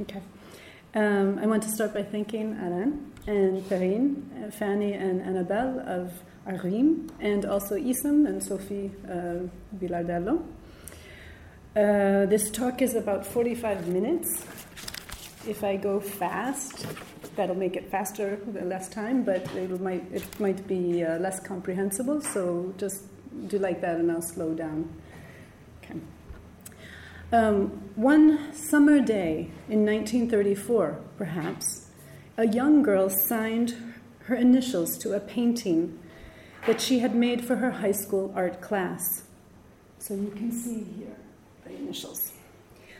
Okay. Um, I want to start by thanking Alain and Perrine, uh, Fanny and Annabelle of Arim, and also Isam and Sophie uh. Uh, this talk is about 45 minutes. If I go fast, that'll make it faster, less time, but it might, it might be uh, less comprehensible, so just do like that and I'll slow down. Okay. Um, one summer day in 1934, perhaps, a young girl signed her initials to a painting that she had made for her high school art class. So you can see here the initials.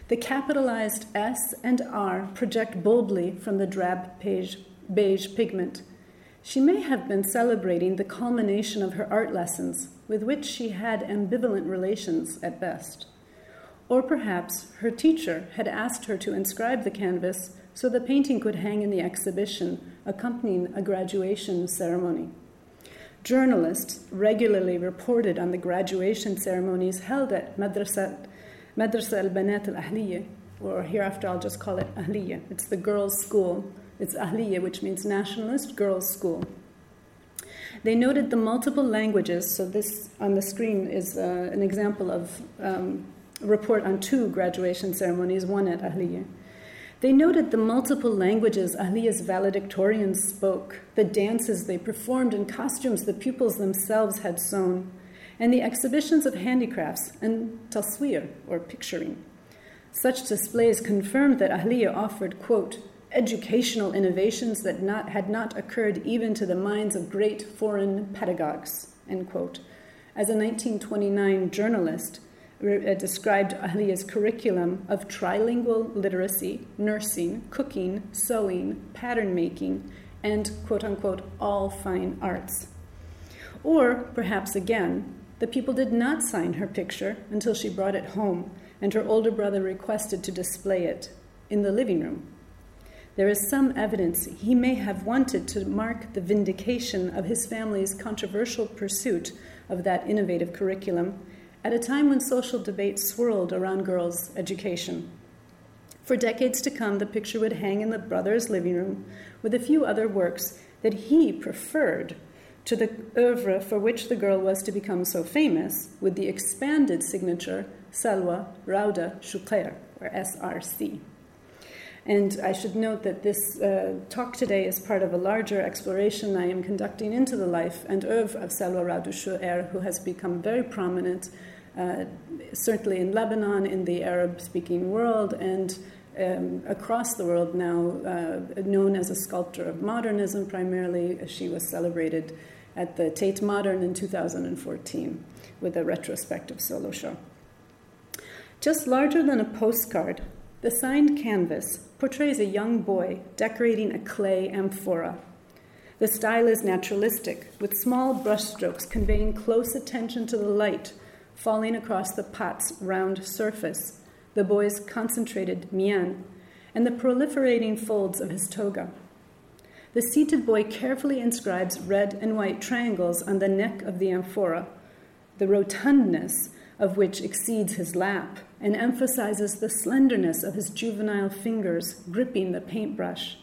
The capitalized S and R project boldly from the drab beige, beige pigment. She may have been celebrating the culmination of her art lessons, with which she had ambivalent relations at best. Or perhaps her teacher had asked her to inscribe the canvas so the painting could hang in the exhibition accompanying a graduation ceremony. Journalists regularly reported on the graduation ceremonies held at Madrasa, Madrasa al Banat al Ahliya, or hereafter I'll just call it Ahliya. It's the girls' school. It's Ahliya, which means Nationalist Girls' School. They noted the multiple languages, so this on the screen is uh, an example of um, report on two graduation ceremonies, one at Ahliya. They noted the multiple languages Ahliya's valedictorians spoke, the dances they performed, and costumes the pupils themselves had sewn, and the exhibitions of handicrafts and taswir, or picturing. Such displays confirmed that Ahliya offered, quote, educational innovations that not, had not occurred even to the minds of great foreign pedagogues, end quote. As a 1929 journalist, uh, described Ahliya's curriculum of trilingual literacy, nursing, cooking, sewing, pattern making, and quote unquote all fine arts. Or perhaps again, the people did not sign her picture until she brought it home and her older brother requested to display it in the living room. There is some evidence he may have wanted to mark the vindication of his family's controversial pursuit of that innovative curriculum at a time when social debate swirled around girls' education. For decades to come, the picture would hang in the brother's living room with a few other works that he preferred to the oeuvre for which the girl was to become so famous, with the expanded signature Salwa Rauda Shukhair, or SRC. And I should note that this uh, talk today is part of a larger exploration I am conducting into the life and oeuvre of Salwa Rauda Shukhair, who has become very prominent uh, certainly in Lebanon, in the Arab speaking world, and um, across the world now, uh, known as a sculptor of modernism primarily. She was celebrated at the Tate Modern in 2014 with a retrospective solo show. Just larger than a postcard, the signed canvas portrays a young boy decorating a clay amphora. The style is naturalistic, with small brushstrokes conveying close attention to the light falling across the pot's round surface, the boy's concentrated mien, and the proliferating folds of his toga. The seated boy carefully inscribes red and white triangles on the neck of the amphora, the rotundness of which exceeds his lap and emphasizes the slenderness of his juvenile fingers gripping the paintbrush.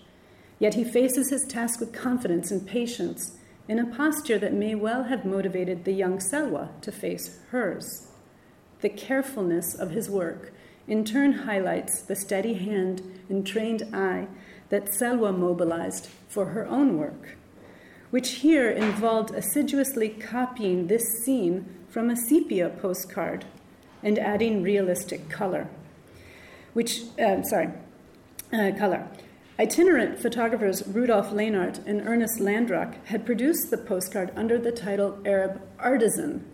Yet he faces his task with confidence and patience in a posture that may well have motivated the young Selwa to face hers. The carefulness of his work in turn highlights the steady hand and trained eye that Selwa mobilized for her own work, which here involved assiduously copying this scene from a sepia postcard and adding realistic color. Which, uh, sorry, uh, color. Itinerant photographers Rudolf Lehnert and Ernest Landrock had produced the postcard under the title Arab Artisan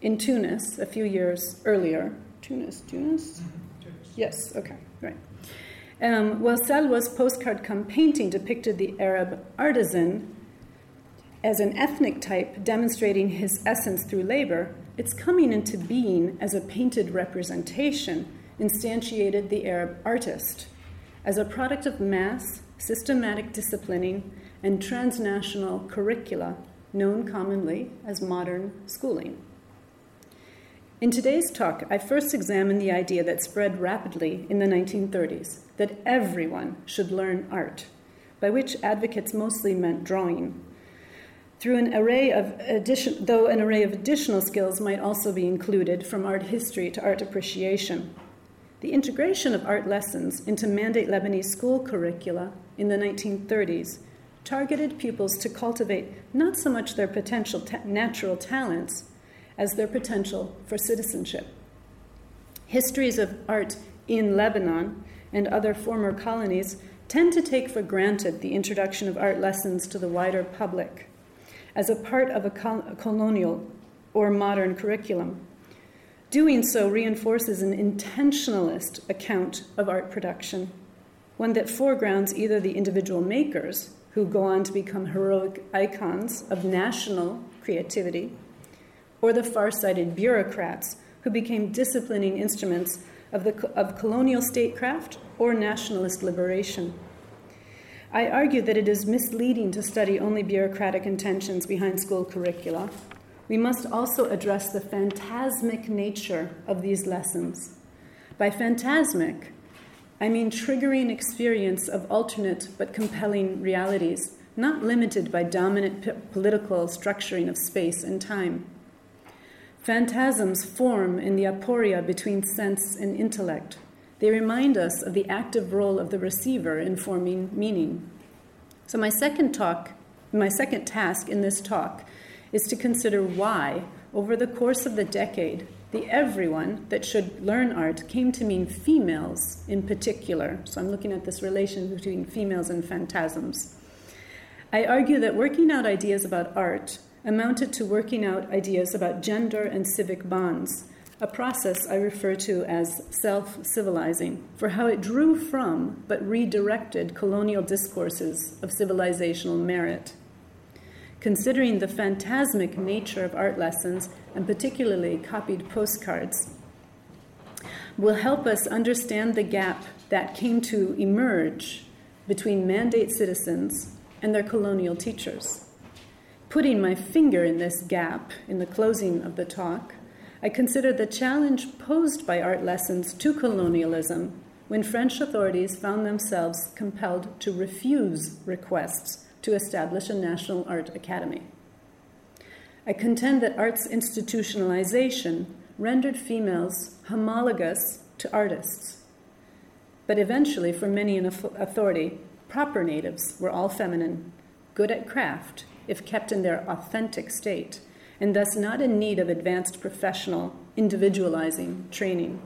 in Tunis a few years earlier. Tunis, Tunis? Mm-hmm. Yes, okay, right. Um, while Salwa's postcard come painting depicted the Arab artisan as an ethnic type demonstrating his essence through labor, its coming into being as a painted representation instantiated the Arab artist as a product of mass, systematic disciplining, and transnational curricula known commonly as modern schooling. In today's talk, I first examine the idea that spread rapidly in the 1930s that everyone should learn art, by which advocates mostly meant drawing. Through an array of addition, though an array of additional skills might also be included, from art history to art appreciation. The integration of art lessons into mandate Lebanese school curricula in the 1930s targeted pupils to cultivate not so much their potential ta- natural talents as their potential for citizenship. Histories of art in Lebanon and other former colonies tend to take for granted the introduction of art lessons to the wider public as a part of a, col- a colonial or modern curriculum. Doing so reinforces an intentionalist account of art production, one that foregrounds either the individual makers, who go on to become heroic icons of national creativity, or the far sighted bureaucrats who became disciplining instruments of, the, of colonial statecraft or nationalist liberation. I argue that it is misleading to study only bureaucratic intentions behind school curricula. We must also address the phantasmic nature of these lessons. By phantasmic, I mean triggering experience of alternate but compelling realities, not limited by dominant p- political structuring of space and time. Phantasms form in the aporia between sense and intellect. They remind us of the active role of the receiver in forming meaning. So, my second talk, my second task in this talk, is to consider why, over the course of the decade, the everyone that should learn art came to mean females in particular. So, I'm looking at this relation between females and phantasms. I argue that working out ideas about art amounted to working out ideas about gender and civic bonds, a process I refer to as self civilizing, for how it drew from but redirected colonial discourses of civilizational merit. Considering the phantasmic nature of art lessons, and particularly copied postcards, will help us understand the gap that came to emerge between mandate citizens and their colonial teachers. Putting my finger in this gap in the closing of the talk, I consider the challenge posed by art lessons to colonialism when French authorities found themselves compelled to refuse requests to establish a national art academy. I contend that art's institutionalization rendered females homologous to artists. But eventually, for many in authority, proper natives were all feminine, good at craft, if kept in their authentic state, and thus not in need of advanced professional, individualizing training.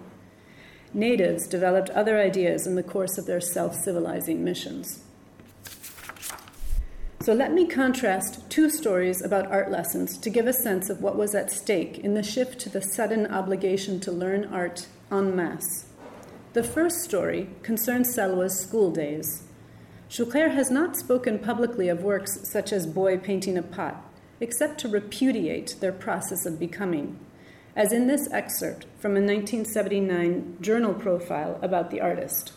Natives developed other ideas in the course of their self civilizing missions. So let me contrast two stories about art lessons to give a sense of what was at stake in the shift to the sudden obligation to learn art en masse. The first story concerns Selwa's school days. Choucair has not spoken publicly of works such as Boy Painting a Pot, except to repudiate their process of becoming, as in this excerpt from a 1979 journal profile about the artist.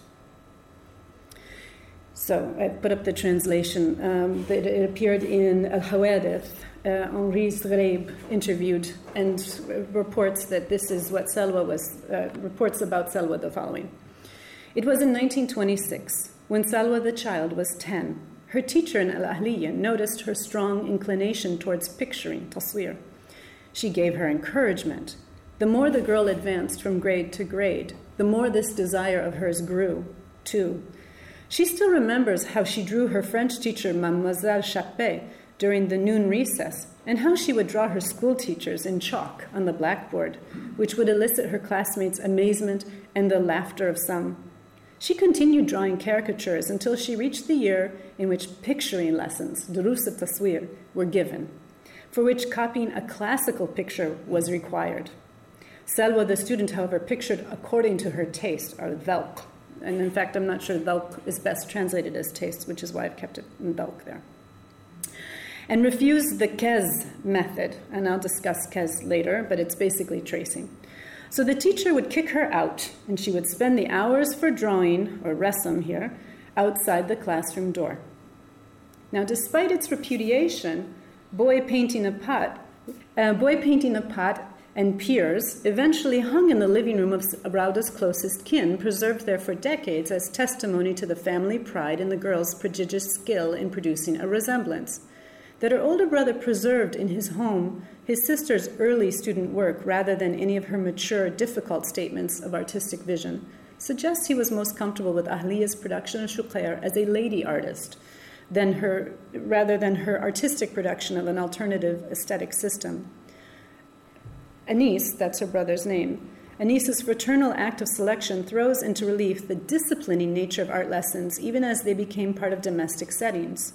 So I put up the translation. Um, it, it, appeared in Al Hawadith. Uh, Henri Zreib interviewed and reports that this is what Selwa was, uh, reports about Selwa the following. It was in 1926 when Salwa the child was 10, her teacher in Al Ahliya noticed her strong inclination towards picturing, taswir. She gave her encouragement. The more the girl advanced from grade to grade, the more this desire of hers grew, too. She still remembers how she drew her French teacher, Mademoiselle Chappet, during the noon recess, and how she would draw her school teachers in chalk on the blackboard, which would elicit her classmates' amazement and the laughter of some. She continued drawing caricatures until she reached the year in which picturing lessons, durus taswir, were given, for which copying a classical picture was required. Selwa, the student, however, pictured according to her taste, or dhawq. And in fact, I'm not sure Velk is best translated as taste, which is why I've kept it in dhawq there. And refused the kez method, and I'll discuss kez later, but it's basically tracing. So the teacher would kick her out, and she would spend the hours for drawing, or resum here, outside the classroom door. Now, despite its repudiation, boy painting a pot, uh, boy painting a pot and peers, eventually hung in the living room of Rauda's closest kin, preserved there for decades as testimony to the family pride in the girl's prodigious skill in producing a resemblance. That her older brother preserved in his home his sister's early student work rather than any of her mature, difficult statements of artistic vision suggests he was most comfortable with Ahliya's production of Shukayr as a lady artist than her, rather than her artistic production of an alternative aesthetic system. Anis, that's her brother's name, Anis's fraternal act of selection throws into relief the disciplining nature of art lessons, even as they became part of domestic settings.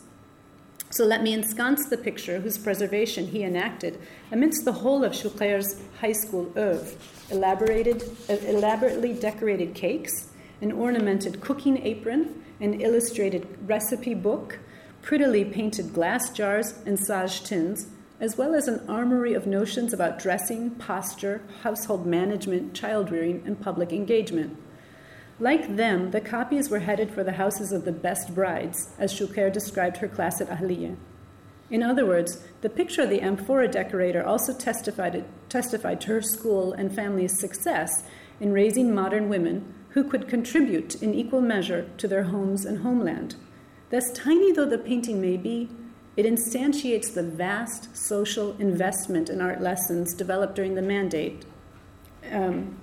So let me ensconce the picture whose preservation he enacted amidst the whole of Shukayr's high school oeuvre elaborated, uh, elaborately decorated cakes, an ornamented cooking apron, an illustrated recipe book, prettily painted glass jars and sage tins, as well as an armory of notions about dressing, posture, household management, child rearing, and public engagement. Like them, the copies were headed for the houses of the best brides, as Shukayr described her class at Ahliya. In other words, the picture of the amphora decorator also testified, testified to her school and family's success in raising modern women who could contribute in equal measure to their homes and homeland. Thus, tiny though the painting may be, it instantiates the vast social investment in art lessons developed during the mandate, um,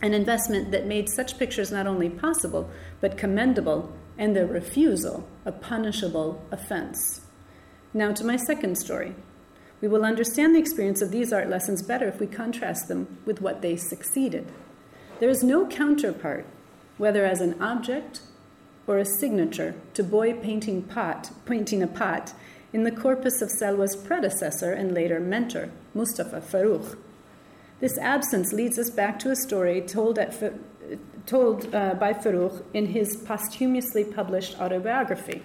an investment that made such pictures not only possible, but commendable, and their refusal a punishable offense. Now, to my second story. We will understand the experience of these art lessons better if we contrast them with what they succeeded. There is no counterpart, whether as an object or a signature, to boy painting pot, painting a pot in the corpus of Salwa's predecessor and later mentor, Mustafa Farrukh. This absence leads us back to a story told, at, told uh, by Farrukh in his posthumously published autobiography.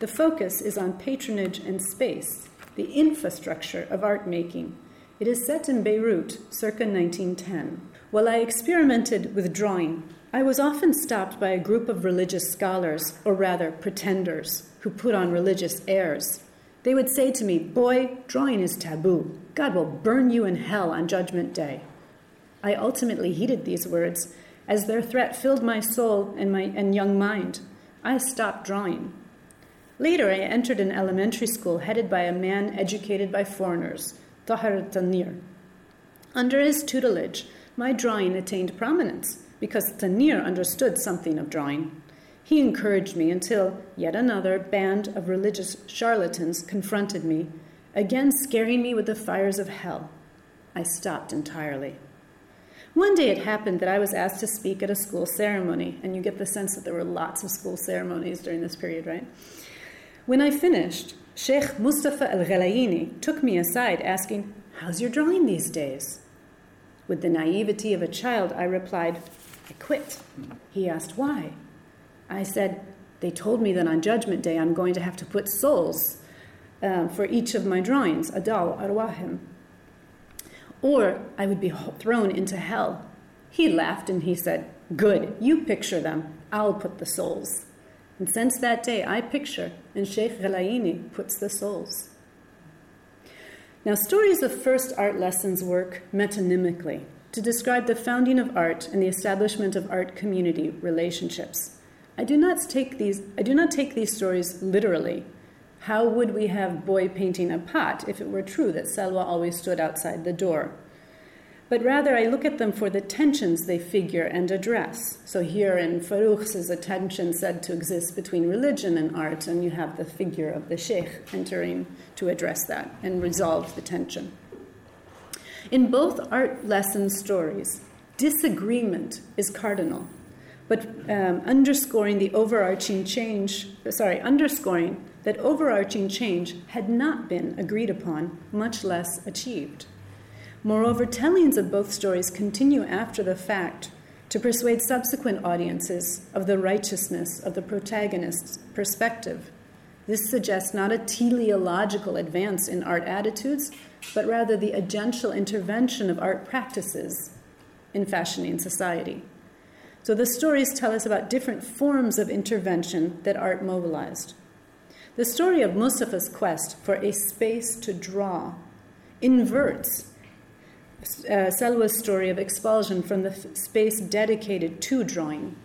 The focus is on patronage and space, the infrastructure of art making. It is set in Beirut, circa 1910. While I experimented with drawing, I was often stopped by a group of religious scholars, or rather pretenders, who put on religious airs. They would say to me, Boy, drawing is taboo. God will burn you in hell on Judgment Day. I ultimately heeded these words as their threat filled my soul and, my, and young mind. I stopped drawing. Later, I entered an elementary school headed by a man educated by foreigners, Tahir Tanir. Under his tutelage, my drawing attained prominence because Tanir understood something of drawing. He encouraged me until yet another band of religious charlatans confronted me, again scaring me with the fires of hell. I stopped entirely. One day it happened that I was asked to speak at a school ceremony, and you get the sense that there were lots of school ceremonies during this period, right? When I finished, Sheikh Mustafa Al Ghalayini took me aside, asking, How's your drawing these days? With the naivety of a child, I replied, I quit. He asked, Why? I said, they told me that on Judgment Day I'm going to have to put souls um, for each of my drawings, Adal, Arwahim. Or I would be thrown into hell. He laughed and he said, Good, you picture them, I'll put the souls. And since that day, I picture, and Sheikh Ghalayini puts the souls. Now, stories of first art lessons work metonymically to describe the founding of art and the establishment of art community relationships. I do not take these I do not take these stories literally. How would we have boy painting a pot if it were true that Salwa always stood outside the door? But rather, I look at them for the tensions they figure and address. So, here in Farrukh's is a tension said to exist between religion and art, and you have the figure of the sheikh entering to address that and resolve the tension. In both art lesson stories, disagreement is cardinal but um, underscoring the overarching change, sorry, underscoring that overarching change had not been agreed upon, much less achieved. Moreover, tellings of both stories continue after the fact to persuade subsequent audiences of the righteousness of the protagonist's perspective. This suggests not a teleological advance in art attitudes, but rather the agential intervention of art practices in fashioning society. So the stories tell us about different forms of intervention that art mobilized. The story of Mustafa's quest for a space to draw inverts uh, Salwa's story of expulsion from the f- space dedicated to drawing.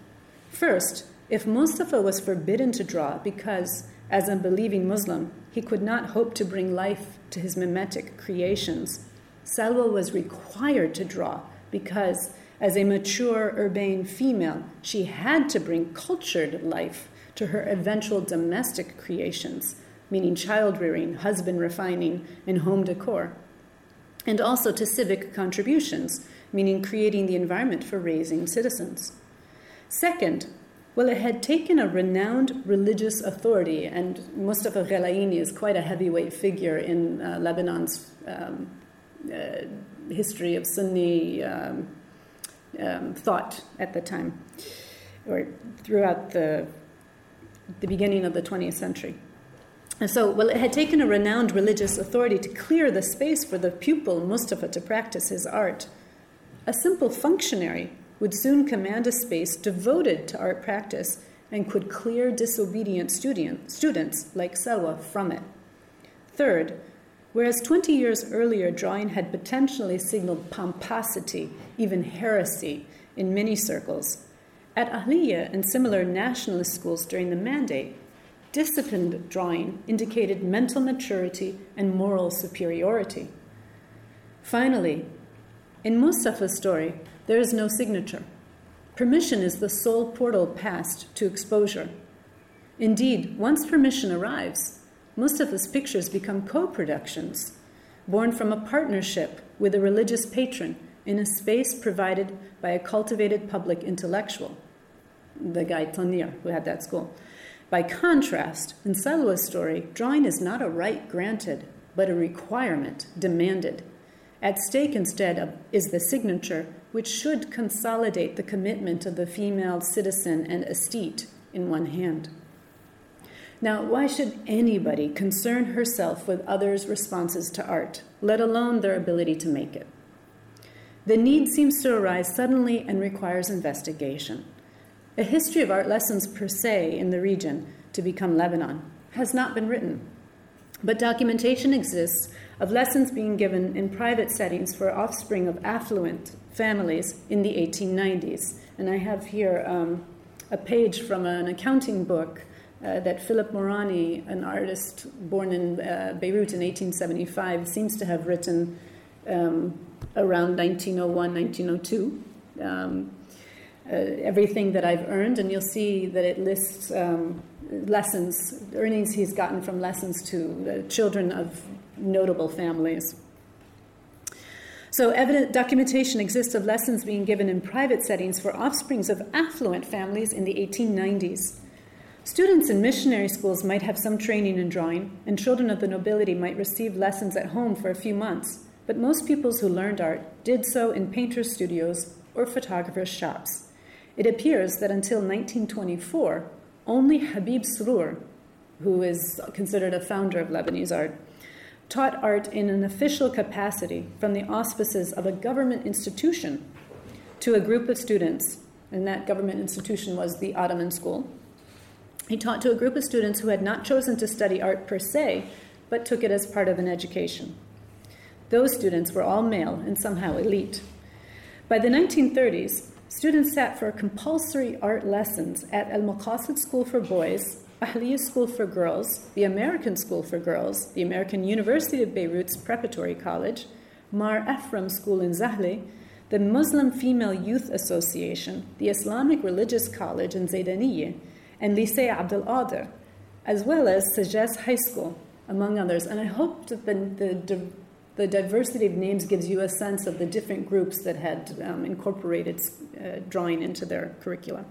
First, if Mustafa was forbidden to draw because, as a believing Muslim, he could not hope to bring life to his mimetic creations, Salwa was required to draw because, as a mature, urbane female, she had to bring cultured life to her eventual domestic creations, meaning child rearing, husband refining, and home decor and also to civic contributions, meaning creating the environment for raising citizens. Second, well, it had taken a renowned religious authority, and Mustafa Ghalayini is quite a heavyweight figure in uh, Lebanon's um, uh, history of Sunni um, um, thought at the time, or throughout the, the beginning of the 20th century. And so, well, it had taken a renowned religious authority to clear the space for the pupil, Mustafa, to practice his art. A simple functionary would soon command a space devoted to art practice and could clear disobedient student, students like Selwa from it. Third, whereas 20 years earlier drawing had potentially signaled pomposity, even heresy, in many circles, at Ahliya and similar nationalist schools during the Mandate, disciplined drawing indicated mental maturity and moral superiority. Finally, in Mustafa's story, there is no signature. Permission is the sole portal passed to exposure. Indeed, once permission arrives, Mustafa's pictures become co productions, born from a partnership with a religious patron in a space provided by a cultivated public intellectual, the guy Tanir, who had that school. By contrast, in Salwa's story, drawing is not a right granted, but a requirement demanded. At stake instead is the signature, which should consolidate the commitment of the female citizen and estate in one hand. Now, why should anybody concern herself with others' responses to art, let alone their ability to make it? The need seems to arise suddenly and requires investigation. A history of art lessons per se in the region to become Lebanon has not been written, but documentation exists of lessons being given in private settings for offspring of affluent families in the 1890s. And I have here um, a page from an accounting book uh, that Philip Morani, an artist born in uh, Beirut in 1875, seems to have written um, around 1901, 1902. Um, uh, everything that I've earned, and you'll see that it lists um, lessons, earnings he's gotten from lessons to children of notable families. So, evident documentation exists of lessons being given in private settings for offsprings of affluent families in the 1890s. Students in missionary schools might have some training in drawing, and children of the nobility might receive lessons at home for a few months, but most pupils who learned art did so in painters' studios or photographers' shops. It appears that until 1924, only Habib Srour, who is considered a founder of Lebanese art, taught art in an official capacity from the auspices of a government institution to a group of students, and that government institution was the Ottoman School. He taught to a group of students who had not chosen to study art per se, but took it as part of an education. Those students were all male and somehow elite. By the 1930s, Students sat for compulsory art lessons at Al Maqasid School for Boys, Ahliya School for Girls, the American School for Girls, the American University of Beirut's Preparatory College, Mar Ephraim School in Zahle, the Muslim Female Youth Association, the Islamic Religious College in Zaydaniye, and Lycée Abdel Kader, as well as Sages High School, among others. And I hope that the, the the diversity of names gives you a sense of the different groups that had um, incorporated uh, drawing into their curricula.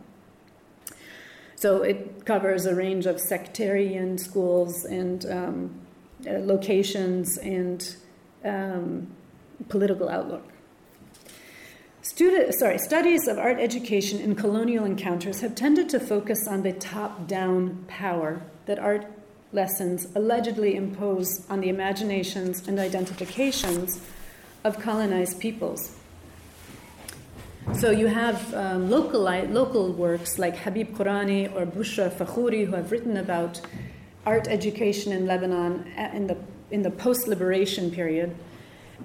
So it covers a range of sectarian schools and um, uh, locations and um, political outlook. Student, sorry, studies of art education in colonial encounters have tended to focus on the top down power that art lessons allegedly impose on the imaginations and identifications of colonized peoples. So you have um, local, local works like Habib Qurani or Bushra Fakhouri who have written about art education in Lebanon in the, in the post liberation period.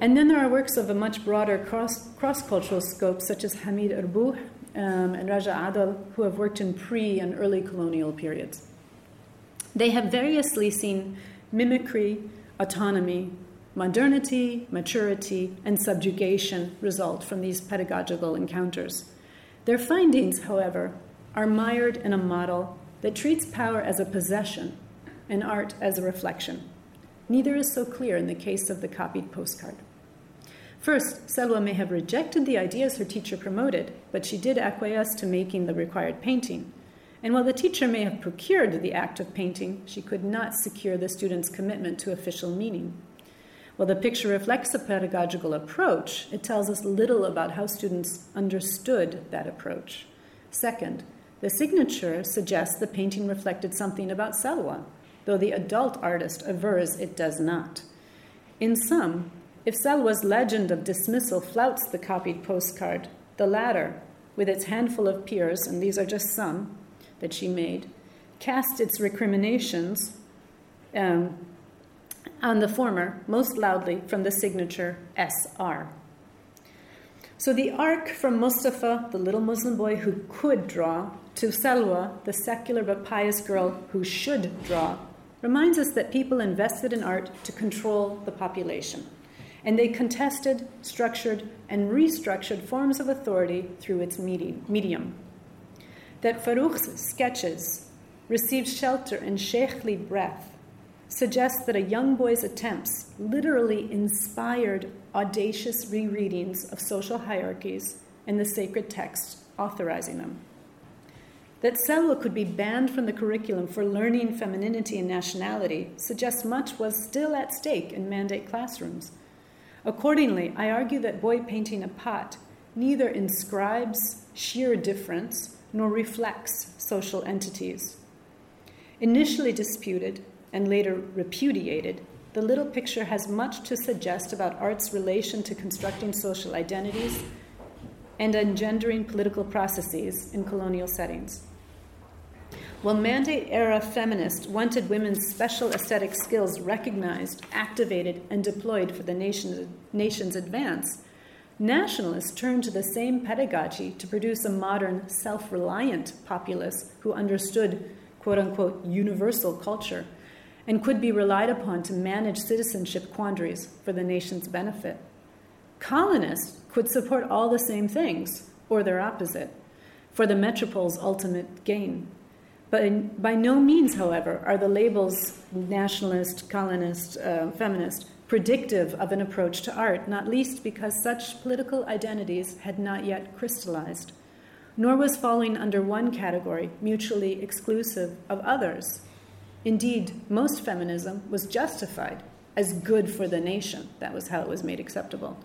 And then there are works of a much broader cross, cross-cultural scope, such as Hamid Irbouh um, and Raja Adal, who have worked in pre and early colonial periods. They have variously seen mimicry, autonomy, modernity, maturity, and subjugation result from these pedagogical encounters. Their findings, however, are mired in a model that treats power as a possession and art as a reflection. Neither is so clear in the case of the copied postcard. First, Selwa may have rejected the ideas her teacher promoted, but she did acquiesce to making the required painting. And while the teacher may have procured the act of painting, she could not secure the student's commitment to official meaning. While the picture reflects a pedagogical approach, it tells us little about how students understood that approach. Second, the signature suggests the painting reflected something about Selwa, though the adult artist avers it does not. In sum, if Selwa's legend of dismissal flouts the copied postcard, the latter, with its handful of peers, and these are just some that she made, cast its recriminations um, on the former most loudly from the signature SR. So the arc from Mustafa, the little Muslim boy who could draw, to Selwa, the secular but pious girl who should draw, reminds us that people invested in art to control the population. And they contested, structured, and restructured forms of authority through its medium. That Farrukh's sketches received shelter in sheikhly breath suggests that a young boy's attempts literally inspired audacious rereadings of social hierarchies and the sacred texts authorizing them. That Selwa could be banned from the curriculum for learning femininity and nationality suggests much was still at stake in mandate classrooms. Accordingly, I argue that boy painting a pot neither inscribes sheer difference nor reflects social entities. Initially disputed and later repudiated, the little picture has much to suggest about art's relation to constructing social identities and engendering political processes in colonial settings. While Mandate era feminists wanted women's special aesthetic skills recognized, activated, and deployed for the nation's, nation's advance, nationalists turned to the same pedagogy to produce a modern, self reliant populace who understood quote unquote universal culture and could be relied upon to manage citizenship quandaries for the nation's benefit. Colonists could support all the same things, or their opposite, for the metropole's ultimate gain. But in, by no means, however, are the labels nationalist, colonist, uh, feminist predictive of an approach to art, not least because such political identities had not yet crystallized, nor was falling under one category mutually exclusive of others. Indeed, most feminism was justified as good for the nation. That was how it was made acceptable,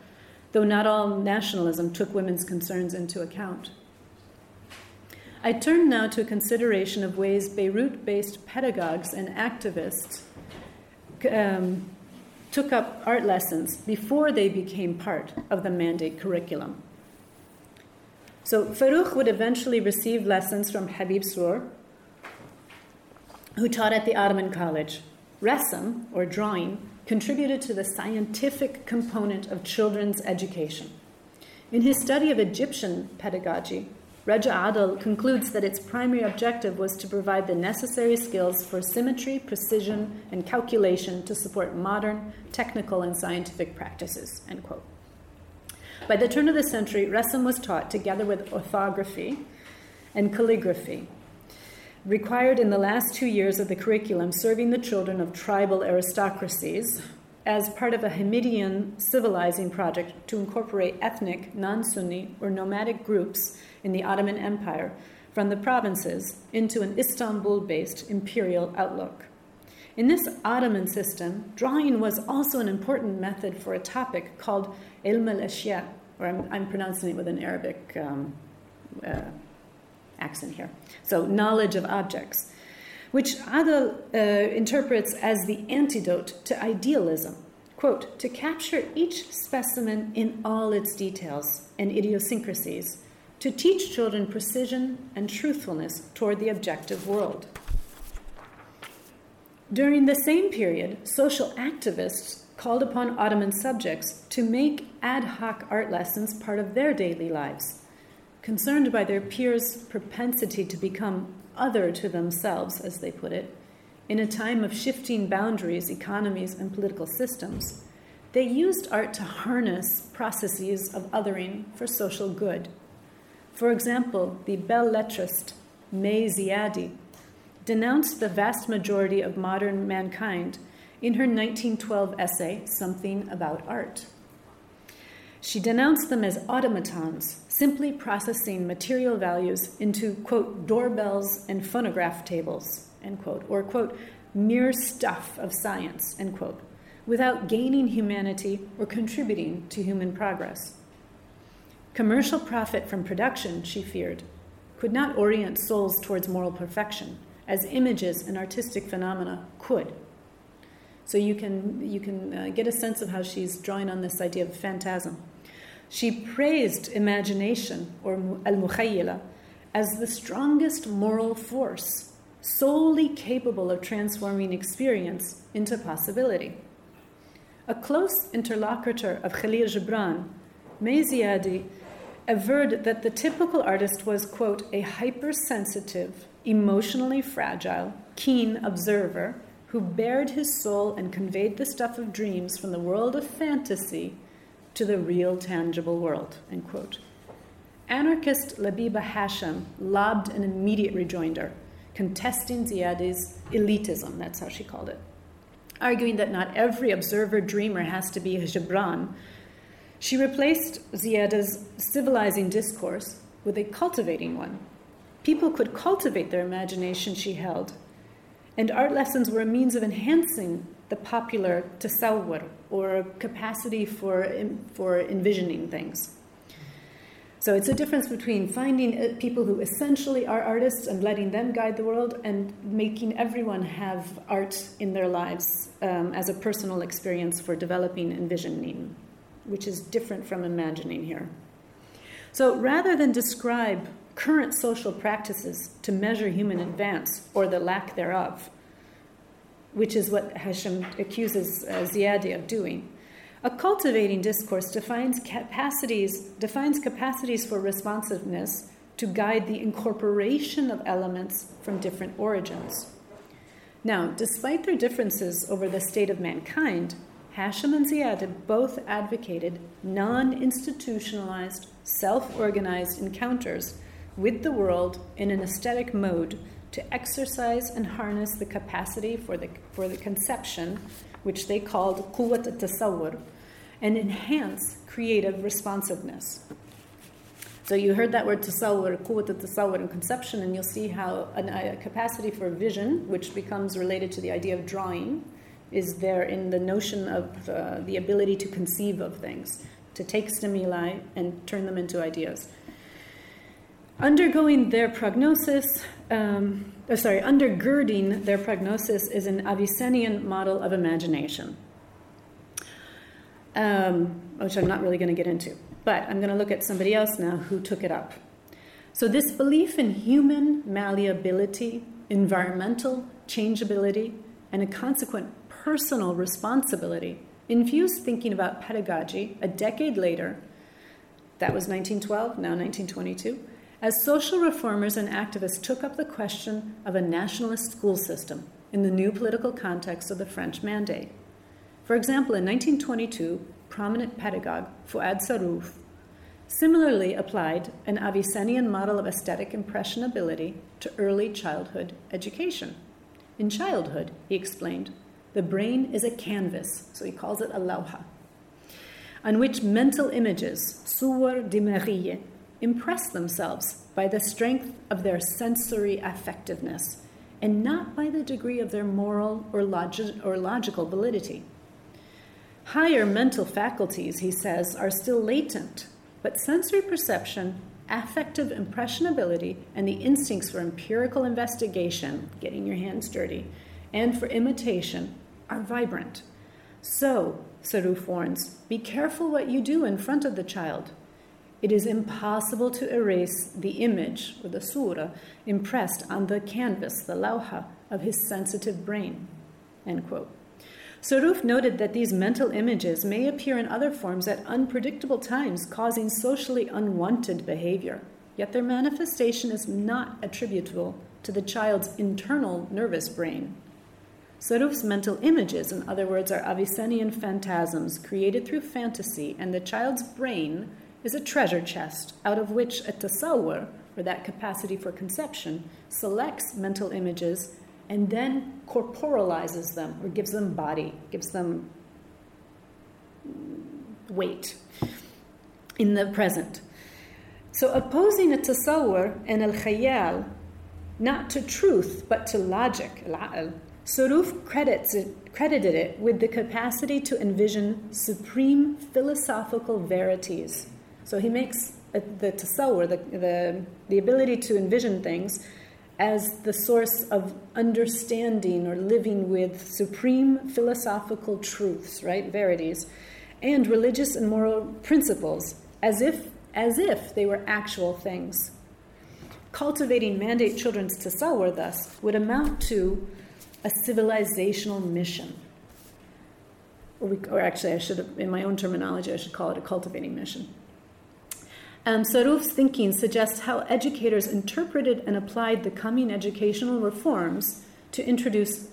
though not all nationalism took women's concerns into account. I turn now to a consideration of ways Beirut based pedagogues and activists um, took up art lessons before they became part of the mandate curriculum. So Farrukh would eventually receive lessons from Habib Srour, who taught at the Ottoman College. Ressam, or drawing, contributed to the scientific component of children's education. In his study of Egyptian pedagogy, Raja Adal concludes that its primary objective was to provide the necessary skills for symmetry, precision, and calculation to support modern technical and scientific practices. By the turn of the century, Ressam was taught together with orthography and calligraphy, required in the last two years of the curriculum serving the children of tribal aristocracies as part of a Hamidian civilizing project to incorporate ethnic, non Sunni, or nomadic groups in the Ottoman Empire from the provinces into an Istanbul based imperial outlook. In this Ottoman system, drawing was also an important method for a topic called ilm al or I'm, I'm, pronouncing it with an Arabic um, uh, accent here. So, knowledge of objects, which Adal uh, interprets as the antidote to idealism. Quote, to capture each specimen in all its details and idiosyncrasies, to teach children precision and truthfulness toward the objective world. During the same period, social activists called upon Ottoman subjects to make ad hoc art lessons part of their daily lives. Concerned by their peers' propensity to become other to themselves, as they put it, in a time of shifting boundaries, economies, and political systems, they used art to harness processes of othering for social good. For example, the belle lettrist May Ziadeh denounced the vast majority of modern mankind in her 1912 essay, Something About Art. She denounced them as automatons, simply processing material values into, quote, doorbells and phonograph tables, end quote, or, quote, mere stuff of science, end quote, without gaining humanity or contributing to human progress. Commercial profit from production, she feared, could not orient souls towards moral perfection, as images and artistic phenomena could. So you can, you can uh, get a sense of how she's drawing on this idea of phantasm. She praised imagination, or al mukhayyala, as the strongest moral force, solely capable of transforming experience into possibility. A close interlocutor of Khalil Gibran, May Ziadeh, averred that the typical artist was, quote, a hypersensitive, emotionally fragile, keen observer who bared his soul and conveyed the stuff of dreams from the world of fantasy to the real tangible world, end quote. Anarchist Labiba Hashim lobbed an immediate rejoinder, contesting Ziadeh's elitism, that's how she called it, arguing that not every observer dreamer has to be a Gibran, she replaced Ziadeh's civilizing discourse with a cultivating one. People could cultivate their imagination, she held, and art lessons were a means of enhancing the popular tasawwur, or capacity for, for envisioning things. So it's a difference between finding uh, people who essentially are artists and letting them guide the world and making everyone have art in their lives um, as a personal experience for developing envisioning which is different from imagining here. So rather than describe current social practices to measure human advance or the lack thereof, which is what Hashem accuses uh, Ziadeh of doing, a cultivating discourse defines capacities, defines capacities for responsiveness to guide the incorporation of elements from different origins. Now, despite their differences over the state of mankind, Hashim and Ziad both advocated non institutionalized, self organized encounters with the world in an aesthetic mode to exercise and harness the capacity for the, for the conception, which they called quwwat tasawwur, and enhance creative responsiveness. So you heard that word tasawwur, quwwat tasawwur, and conception, and you'll see how a capacity for vision, which becomes related to the idea of drawing, is there in the notion of uh, the ability to conceive of things, to take stimuli and turn them into ideas. Undergoing their prognosis, um, oh, sorry, undergirding their prognosis is an Avicennian model of imagination, um, which I'm not really going to get into. But I'm going to look at somebody else now who took it up. So, this belief in human malleability, environmental changeability, and a consequent personal responsibility infused thinking about pedagogy a decade later, that was 1912, now 1922, as social reformers and activists took up the question of a nationalist school system in the new political context of the French Mandate. For example, in 1922, prominent pedagogue Fouad Sarouf similarly applied an Avicennian model of aesthetic impressionability to early childhood education. In childhood, he explained, the brain is a canvas, so he calls it a lawha, on which mental images, suwar dimariye, impress themselves by the strength of their sensory affectiveness and not by the degree of their moral or, logi- or logical validity. Higher mental faculties, he says, are still latent, but sensory perception, affective impressionability, and the instincts for empirical investigation, getting your hands dirty, and for imitation are vibrant. So, Sarouf warns, be careful what you do in front of the child. It is impossible to erase the image, or the surah, impressed on the canvas, the lauha, of his sensitive brain. End quote. Saruf noted that these mental images may appear in other forms at unpredictable times, causing socially unwanted behavior. Yet their manifestation is not attributable to the child's internal nervous brain. Saruf's mental images, in other words, are Avicennian phantasms created through fantasy, and the child's brain is a treasure chest out of which a tasawwur, or that capacity for conception, selects mental images and then corporalizes them or gives them body, gives them weight in the present. So opposing a tasawwur and al khayal, not to truth but to logic, Saruf credits it, credited it with the capacity to envision supreme philosophical verities. So he makes the tasawwur, the, the, the ability to envision things, as the source of understanding or living with supreme philosophical truths, right, verities, and religious and moral principles, as if as if they were actual things. Cultivating mandate children's tasawwur, thus, would amount to a civilizational mission. Or, we, or actually, I should, have, in my own terminology, I should call it a cultivating mission. Um, Saruf's thinking suggests how educators interpreted and applied the coming educational reforms to introduce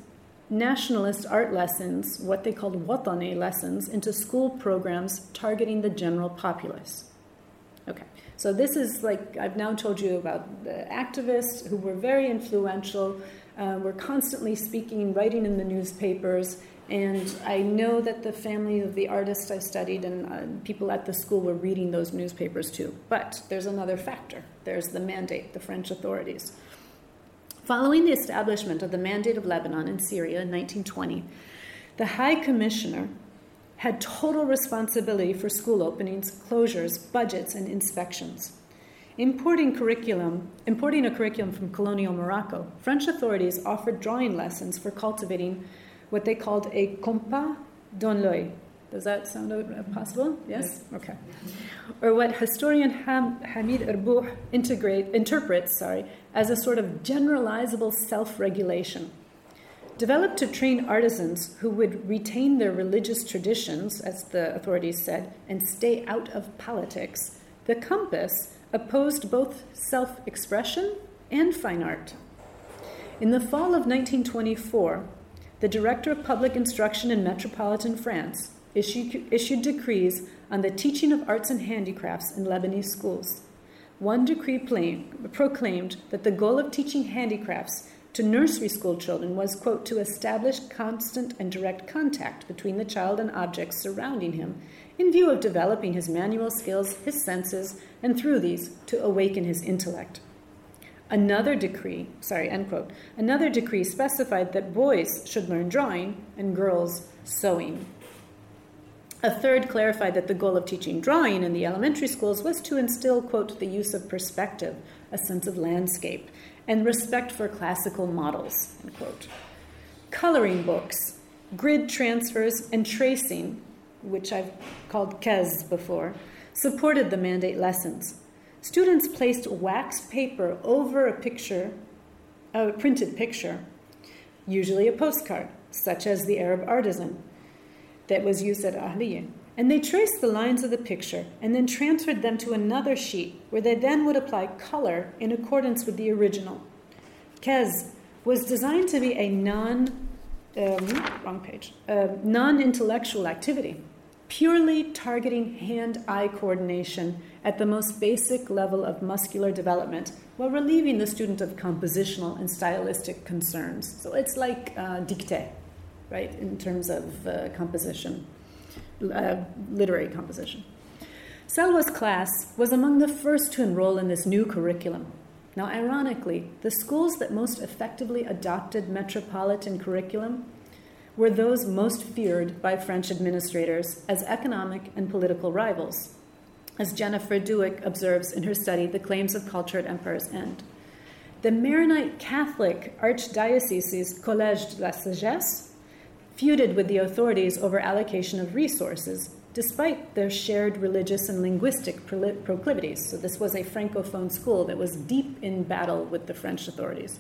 nationalist art lessons, what they called watani lessons, into school programs targeting the general populace. So this is like I've now told you about the activists who were very influential, uh, were constantly speaking, writing in the newspapers, and I know that the family of the artist I studied and uh, people at the school were reading those newspapers too. But there's another factor there's the mandate, the French authorities. Following the establishment of the Mandate of Lebanon in Syria in 1920, the High Commissioner had total responsibility for school openings, closures, budgets, and inspections. Importing curriculum, importing a curriculum from colonial Morocco, French authorities offered drawing lessons for cultivating what they called a compas dans l'œil. Does that sound uh, possible? Yes? Okay. Or what historian Ham, Hamid Irbouh interprets sorry, as a sort of generalizable self regulation. Developed to train artisans who would retain their religious traditions, as the authorities said, and stay out of politics, the compass opposed both self expression and fine art. In the fall of 1924, the Director of Public Instruction in metropolitan France issued, issued decrees on the teaching of arts and handicrafts in Lebanese schools. One decree proclaimed that the goal of teaching handicrafts to nursery school children was, quote, to establish constant and direct contact between the child and objects surrounding him in view of developing his manual skills, his senses, and through these to awaken his intellect. Another decree, sorry, end quote, another decree specified that boys should learn drawing and girls sewing. A third clarified that the goal of teaching drawing in the elementary schools was to instill, quote, the use of perspective, a sense of landscape, and respect for classical models, end quote. Coloring books, grid transfers, and tracing, which I've called KEZ before, supported the mandate lessons. Students placed wax paper over a picture, a printed picture, usually a postcard, such as the Arab artisan that was used at Ahliya. And they traced the lines of the picture and then transferred them to another sheet where they then would apply color in accordance with the original. Kez was designed to be a non, um, wrong page, uh, non-intellectual activity, purely targeting hand-eye coordination at the most basic level of muscular development while relieving the student of compositional and stylistic concerns. So it's like uh, dictée, right, in terms of uh, composition, uh, literary composition. Salwa's class was among the first to enroll in this new curriculum. Now, ironically, the schools that most effectively adopted metropolitan curriculum were those most feared by French administrators as economic and political rivals as Jennifer Dueck observes in her study, The Claims of Culture at Empire's End. The Maronite Catholic Archdiocese's Collège de la Sagesse feuded with the authorities over allocation of resources, despite their shared religious and linguistic proclivities. So, this was a Francophone school that was deep in battle with the French authorities.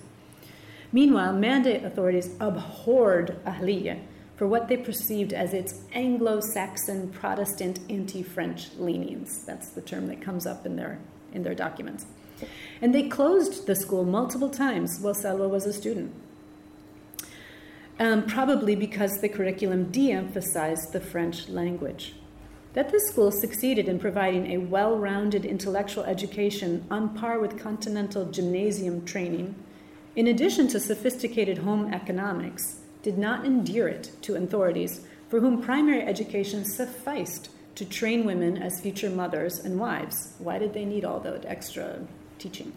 Meanwhile, Mandate authorities abhorred Ahliya for what they perceived as its Anglo Saxon Protestant anti French leanings. That's the term that comes up in their, in their documents. And they closed the school multiple times while Salwa was a student. Um, probably because the curriculum de emphasized the French language. That the school succeeded in providing a well rounded intellectual education on par with continental gymnasium training, in addition to sophisticated home economics, did not endear it to authorities for whom primary education sufficed to train women as future mothers and wives. Why did they need all that extra teaching?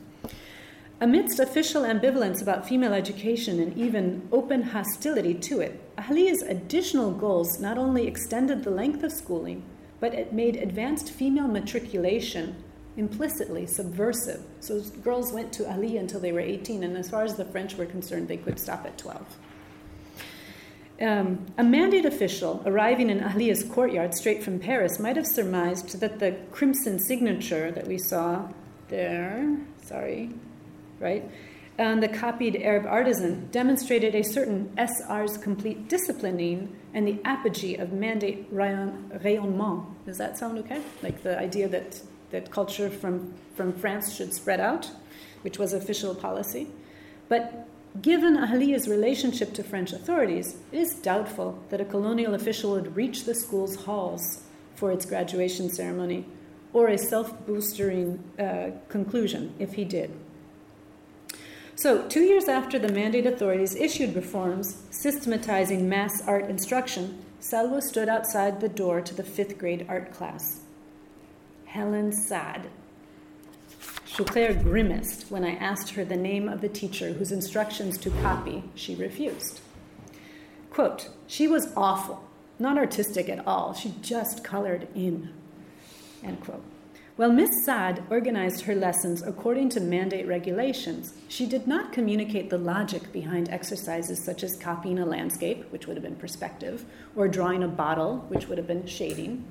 Amidst official ambivalence about female education and even open hostility to it, Ahlia's additional goals not only extended the length of schooling, but it made advanced female matriculation implicitly subversive. So girls went to Ahlia until they were 18, and as far as the French were concerned, they could stop at 12. Um, a mandate official arriving in Ahlia's courtyard straight from Paris might have surmised that the crimson signature that we saw there, sorry, right, and the copied Arab artisan demonstrated a certain SR's complete disciplining and the apogee of mandate rayonnement. Does that sound okay? Like the idea that, that culture from, from France should spread out, which was official policy. But Given Ahlia's relationship to French authorities, it is doubtful that a colonial official would reach the school's halls for its graduation ceremony, or a self boostering uh, conclusion if he did. So, two years after the mandate authorities issued reforms systematizing mass art instruction, Salwa stood outside the door to the fifth grade art class. Helen Saad Choucair grimaced when I asked her the name of the teacher whose instructions to copy she refused. Quote, she was awful, not artistic at all. She just colored in. End quote. While Miss Saad organized her lessons according to mandate regulations, she did not communicate the logic behind exercises such as copying a landscape, which would have been perspective, or drawing a bottle, which would have been shading,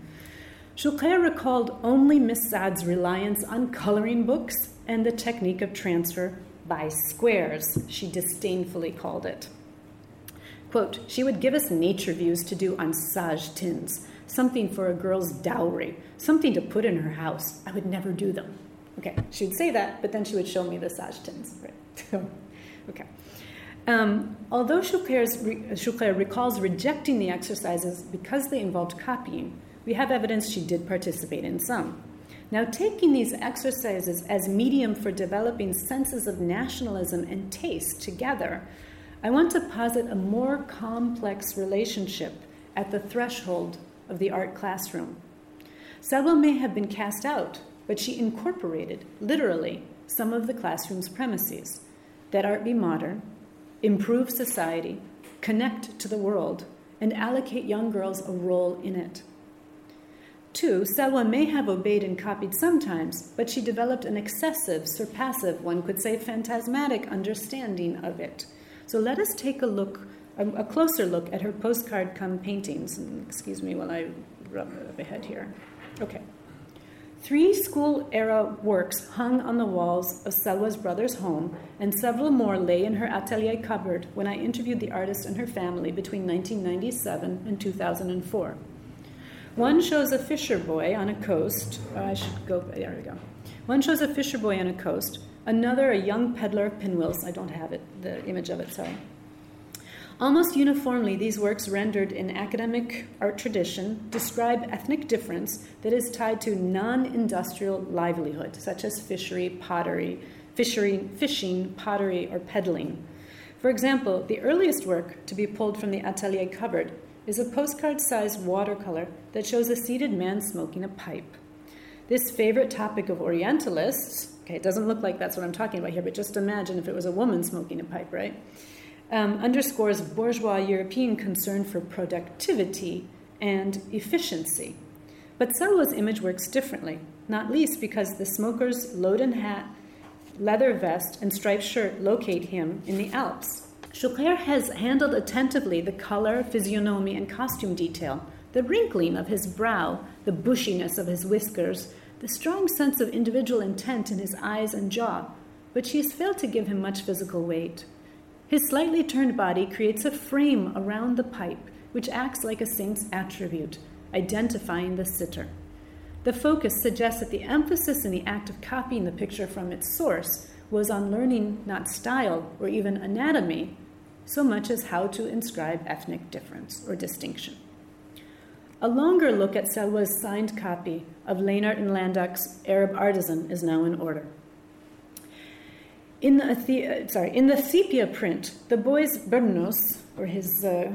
Choucair recalled only Miss Saad's reliance on coloring books and the technique of transfer by squares, she disdainfully called it. Quote, she would give us nature views to do on sage tins, something for a girl's dowry, something to put in her house. I would never do them. Okay, she'd say that, but then she would show me the tins. Right? okay. Um, although Choucair recalls rejecting the exercises because they involved copying, we have evidence she did participate in some. Now, taking these exercises as medium for developing senses of nationalism and taste together, I want to posit a more complex relationship at the threshold of the art classroom. Salwa may have been cast out, but she incorporated, literally, some of the classroom's premises that art be modern, improve society, connect to the world, and allocate young girls a role in it. Two, Salwa may have obeyed and copied sometimes, but she developed an excessive, surpassive, one could say phantasmatic understanding of it. So let us take a look, a, a closer look at her postcard come paintings. And excuse me while I rub a head here. Okay. Three school era works hung on the walls of Salwa's brother's home, and several more lay in her atelier cupboard when I interviewed the artist and her family between 1997 and 2004. One shows a fisher boy on a coast. Oh, I should go, there we go. One shows a fisher boy on a coast, another a young peddler of pinwheels. I don't have it, the image of it, sorry. Almost uniformly, these works, rendered in academic art tradition, describe ethnic difference that is tied to non industrial livelihood, such as fishery, pottery, fishery, fishing, pottery, or peddling. For example, the earliest work to be pulled from the atelier cupboard is a postcard sized watercolor that shows a seated man smoking a pipe. This favorite topic of Orientalists, okay, it doesn't look like that's what I'm talking about here, but just imagine if it was a woman smoking a pipe, right? Um, underscores bourgeois European concern for productivity and efficiency. But Salwa's image works differently, not least because the smoker's loden hat, leather vest, and striped shirt locate him in the Alps. Choucair has handled attentively the color, physiognomy, and costume detail, the wrinkling of his brow, the bushiness of his whiskers, the strong sense of individual intent in his eyes and jaw, but she has failed to give him much physical weight. His slightly turned body creates a frame around the pipe, which acts like a saint's attribute, identifying the sitter. The focus suggests that the emphasis in the act of copying the picture from its source was on learning not style or even anatomy, so much as how to inscribe ethnic difference or distinction. A longer look at Selwa's signed copy of Lehnert and Landrock's Arab Artisan is now in order. In the, sorry, in the sepia print, the boy's burnous, or his, uh,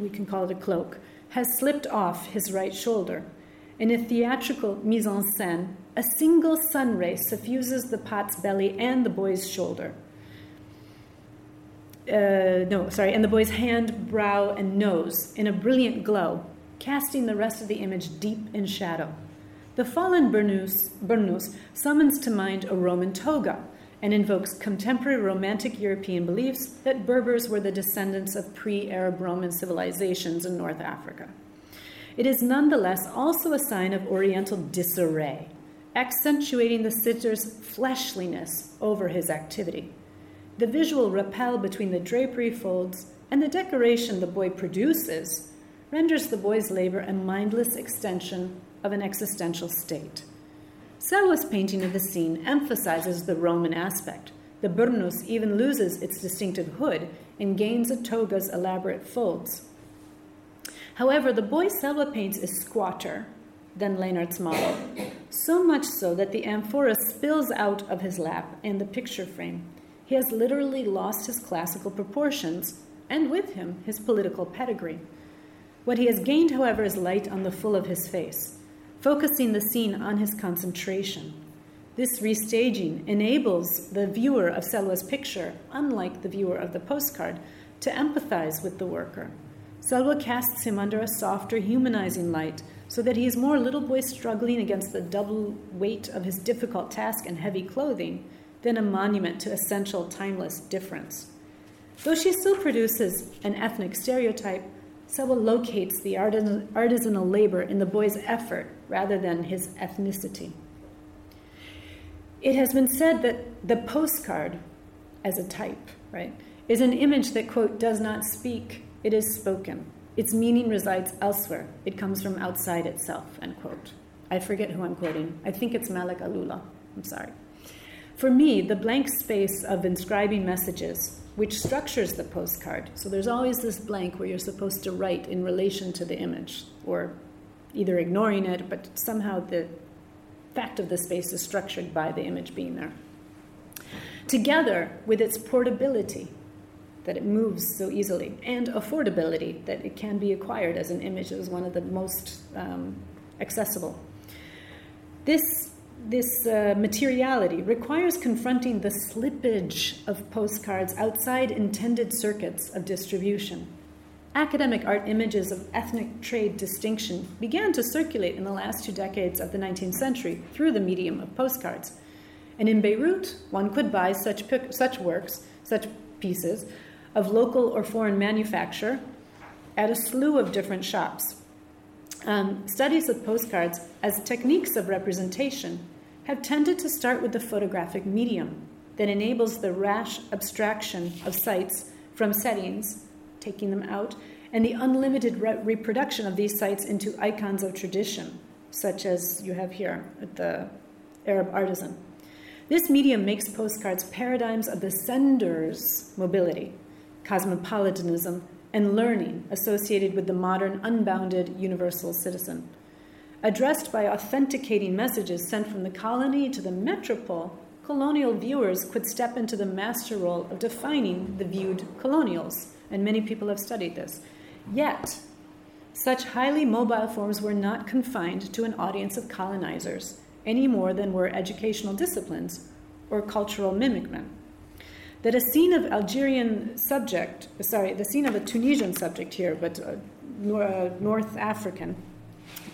we can call it a cloak, has slipped off his right shoulder. In a theatrical mise en scène, a single sun ray suffuses the pot's belly and the boy's shoulder. Uh, no, sorry, and the boy's hand, brow, and nose in a brilliant glow, casting the rest of the image deep in shadow. The fallen Burnous, Burnous summons to mind a Roman toga and invokes contemporary Romantic European beliefs that Berbers were the descendants of pre Arab Roman civilizations in North Africa. It is nonetheless also a sign of Oriental disarray, accentuating the sitter's fleshliness over his activity. The visual rappel between the drapery folds and the decoration the boy produces renders the boy's labor a mindless extension of an existential state. Selwa's painting of the scene emphasizes the Roman aspect. The burnous even loses its distinctive hood and gains a toga's elaborate folds. However, the boy Selwa paints is squatter than Lehnert's model, so much so that the amphora spills out of his lap and the picture frame. He has literally lost his classical proportions, and with him, his political pedigree. What he has gained, however, is light on the full of his face, focusing the scene on his concentration. This restaging enables the viewer of Selwa's picture, unlike the viewer of the postcard, to empathize with the worker. Selwa casts him under a softer, humanizing light so that he is more a little boy struggling against the double weight of his difficult task and heavy clothing than a monument to essential, timeless difference. Though she still produces an ethnic stereotype, Selwa locates the artisanal labor in the boy's effort rather than his ethnicity. It has been said that the postcard, as a type, right, is an image that, quote, does not speak, it is spoken. Its meaning resides elsewhere. It comes from outside itself, end quote. I forget who I'm quoting. I think it's Malek Alloula. I'm sorry. For me, the blank space of inscribing messages which structures the postcard. So there's always this blank where you're supposed to write in relation to the image, or either ignoring it, but somehow the fact of the space is structured by the image being there. Together with its portability, that it moves so easily, and affordability, that it can be acquired as an image as one of the most um, accessible. This this uh, materiality requires confronting the slippage of postcards outside intended circuits of distribution. Academic art images of ethnic trade distinction began to circulate in the last two decades of the 19th century through the medium of postcards. And in Beirut, one could buy such, such works, such pieces, of local or foreign manufacture at a slew of different shops. Um, studies of postcards as techniques of representation have tended to start with the photographic medium that enables the rash abstraction of sites from settings, taking them out, and the unlimited re- reproduction of these sites into icons of tradition, such as you have here at the Arab artisan. This medium makes postcards paradigms of the sender's mobility, cosmopolitanism, and learning associated with the modern, unbounded, universal citizen addressed by authenticating messages sent from the colony to the metropole, colonial viewers could step into the master role of defining the viewed colonials, and many people have studied this. Yet, such highly mobile forms were not confined to an audience of colonizers any more than were educational disciplines or cultural mimicry. That a scene of Algerian subject, sorry, the scene of a Tunisian subject here, but uh, North African,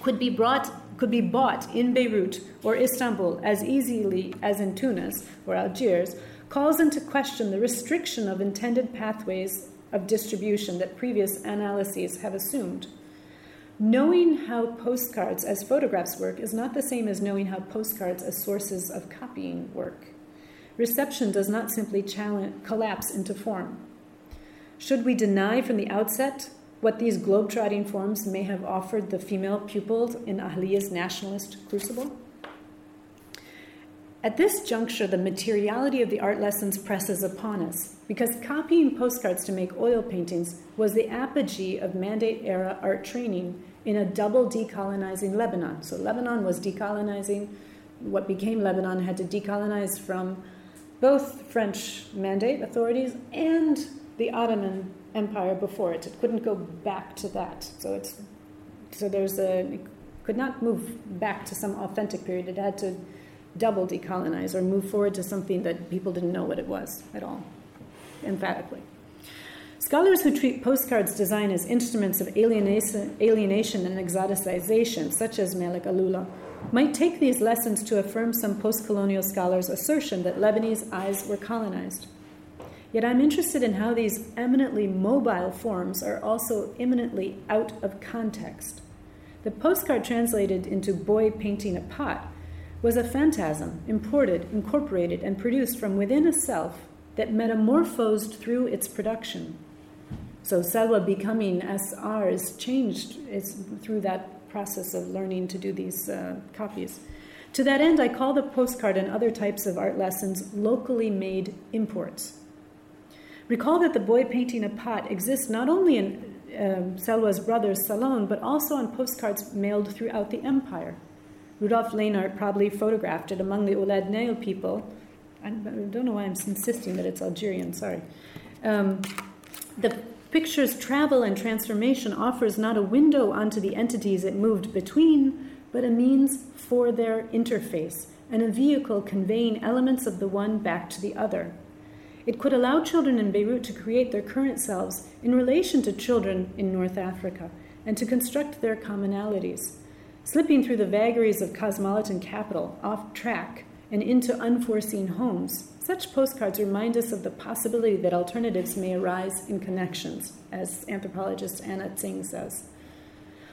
could be brought could be bought in Beirut or Istanbul as easily as in Tunis or Algiers calls into question the restriction of intended pathways of distribution that previous analyses have assumed. Knowing how postcards as photographs work is not the same as knowing how postcards as sources of copying work. Reception does not simply collapse into form. Should we deny from the outset what these globetrotting forms may have offered the female pupils in Ahliya's nationalist crucible? At this juncture, the materiality of the art lessons presses upon us because copying postcards to make oil paintings was the apogee of mandate era art training in a double decolonizing Lebanon. So, Lebanon was decolonizing, what became Lebanon had to decolonize from both French mandate authorities and the Ottoman Empire before it. It couldn't go back to that. So, it's, so there's a, it could not move back to some authentic period. It had to double decolonize or move forward to something that people didn't know what it was at all, emphatically. Scholars who treat postcards design as instruments of alienation, and exoticization, such as Malek Alloula, might take these lessons to affirm some post colonial scholars' assertion that Lebanese eyes were colonized. Yet I'm interested in how these eminently mobile forms are also eminently out of context. The postcard translated into boy painting a pot was a phantasm imported, incorporated, and produced from within a self that metamorphosed through its production. So Selwa becoming SR is changed through that process of learning to do these uh, copies. To that end, I call the postcard and other types of art lessons locally made imports. Recall that the boy painting a pot exists not only in um, Selwa's brother's salon, but also on postcards mailed throughout the empire. Rudolf Lehnart probably photographed it among the Ouled Nail people. I don't know why I'm insisting that it's Algerian, sorry. Um, the picture's travel and transformation offers not a window onto the entities it moved between, but a means for their interface and a vehicle conveying elements of the one back to the other. It could allow children in Beirut to create their current selves in relation to children in North Africa and to construct their commonalities. Slipping through the vagaries of cosmopolitan capital, off track, and into unforeseen homes, such postcards remind us of the possibility that alternatives may arise in connections, as anthropologist Anna Tsing says.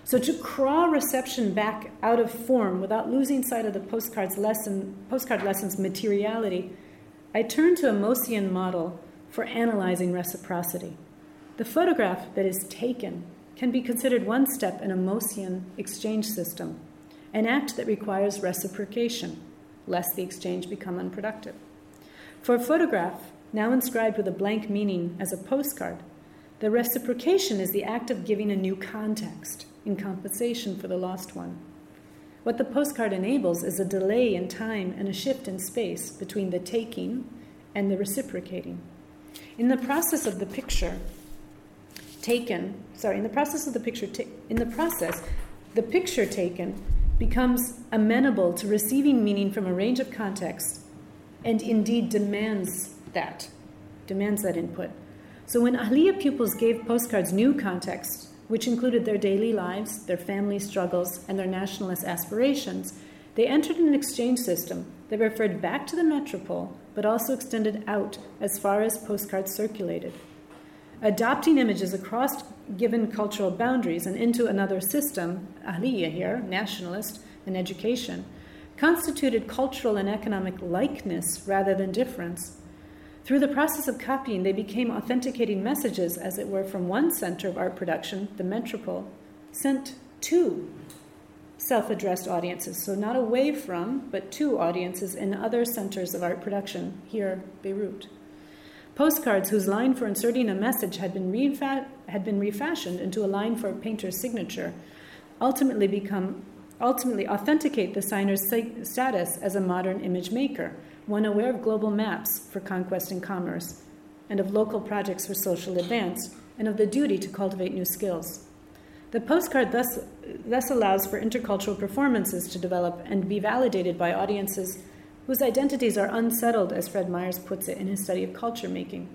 So, to crawl reception back out of form without losing sight of the postcard's lesson, postcard lesson's materiality, I turn to a Maussian model for analyzing reciprocity. The photograph that is taken can be considered one step in a Maussian exchange system, an act that requires reciprocation, lest the exchange become unproductive. For a photograph, now inscribed with a blank meaning as a postcard, the reciprocation is the act of giving a new context in compensation for the lost one. What the postcard enables is a delay in time and a shift in space between the taking and the reciprocating. In the process of the picture, taken, sorry, in the process of the picture, ta- in the process, the picture taken becomes amenable to receiving meaning from a range of contexts and indeed demands that, demands that input. So when Ahliya pupils gave postcards new context, which included their daily lives, their family struggles, and their nationalist aspirations, they entered an exchange system that referred back to the metropole, but also extended out as far as postcards circulated adopting images across given cultural boundaries and into another system, Ahliya here, nationalist, and education, constituted cultural and economic likeness rather than difference. Through the process of copying, they became authenticating messages, as it were, from one center of art production, the metropole, sent to self addressed audiences. So, not away from, but to audiences in other centers of art production, here, Beirut. Postcards whose line for inserting a message had been, refa- had been refashioned into a line for a painter's signature ultimately become ultimately authenticate the signer's status as a modern image maker, one aware of global maps for conquest and commerce, and of local projects for social advance, and of the duty to cultivate new skills. The postcard thus, thus allows for intercultural performances to develop and be validated by audiences whose identities are unsettled, as Fred Myers puts it in his study of culture making.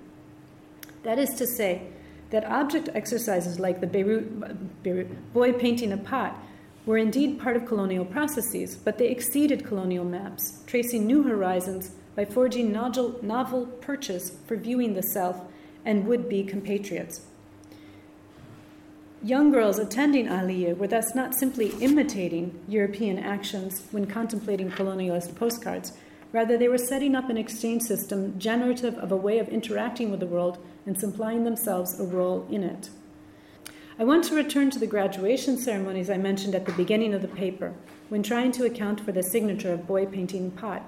That is to say, that object exercises like the Beirut, Beirut, boy painting a pot were indeed part of colonial processes, but they exceeded colonial maps, tracing new horizons by forging novel, novel perches for viewing the self and would be compatriots. Young girls attending Ahliya were thus not simply imitating European actions when contemplating colonialist postcards, Rather, they were setting up an exchange system generative of a way of interacting with the world and supplying themselves a role in it. I want to return to the graduation ceremonies I mentioned at the beginning of the paper when trying to account for the signature of boy painting pot.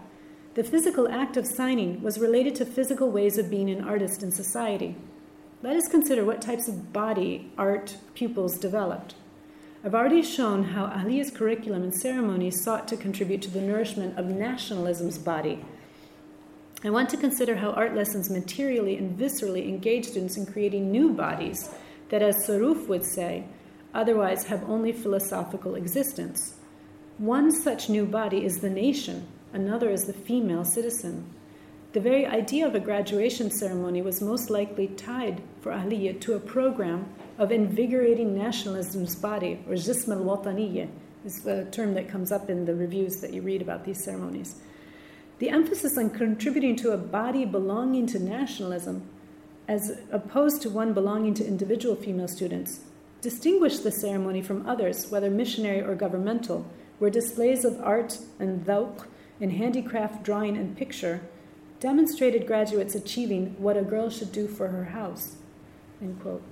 The physical act of signing was related to physical ways of being an artist in society. Let us consider what types of body art pupils developed. I've already shown how Ahliya's curriculum and ceremonies sought to contribute to the nourishment of nationalism's body. I want to consider how art lessons materially and viscerally engage students in creating new bodies that, as Saruf would say, otherwise have only philosophical existence. One such new body is the nation, another is the female citizen. The very idea of a graduation ceremony was most likely tied for Ahliya to a program of invigorating nationalism's body, or jism al is a term that comes up in the reviews that you read about these ceremonies. The emphasis on contributing to a body belonging to nationalism, as opposed to one belonging to individual female students, distinguished the ceremony from others, whether missionary or governmental, where displays of art and dhawq in handicraft, drawing, and picture demonstrated graduates achieving what a girl should do for her house. End quote.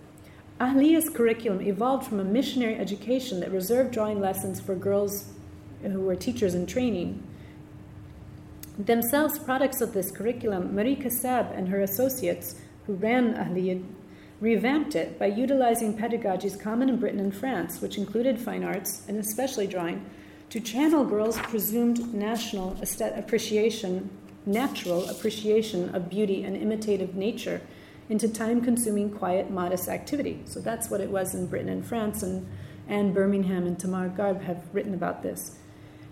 Ahliya's curriculum evolved from a missionary education that reserved drawing lessons for girls who were teachers in training. Themselves products of this curriculum, Marie Kassab and her associates, who ran Ahliya, revamped it by utilizing pedagogies common in Britain and France, which included fine arts and especially drawing, to channel girls' presumed national appreciation, natural appreciation of beauty and imitative nature into time consuming, quiet, modest activity. So that's what it was in Britain and France, and Ann Bermingham and Tamar Garb have written about this.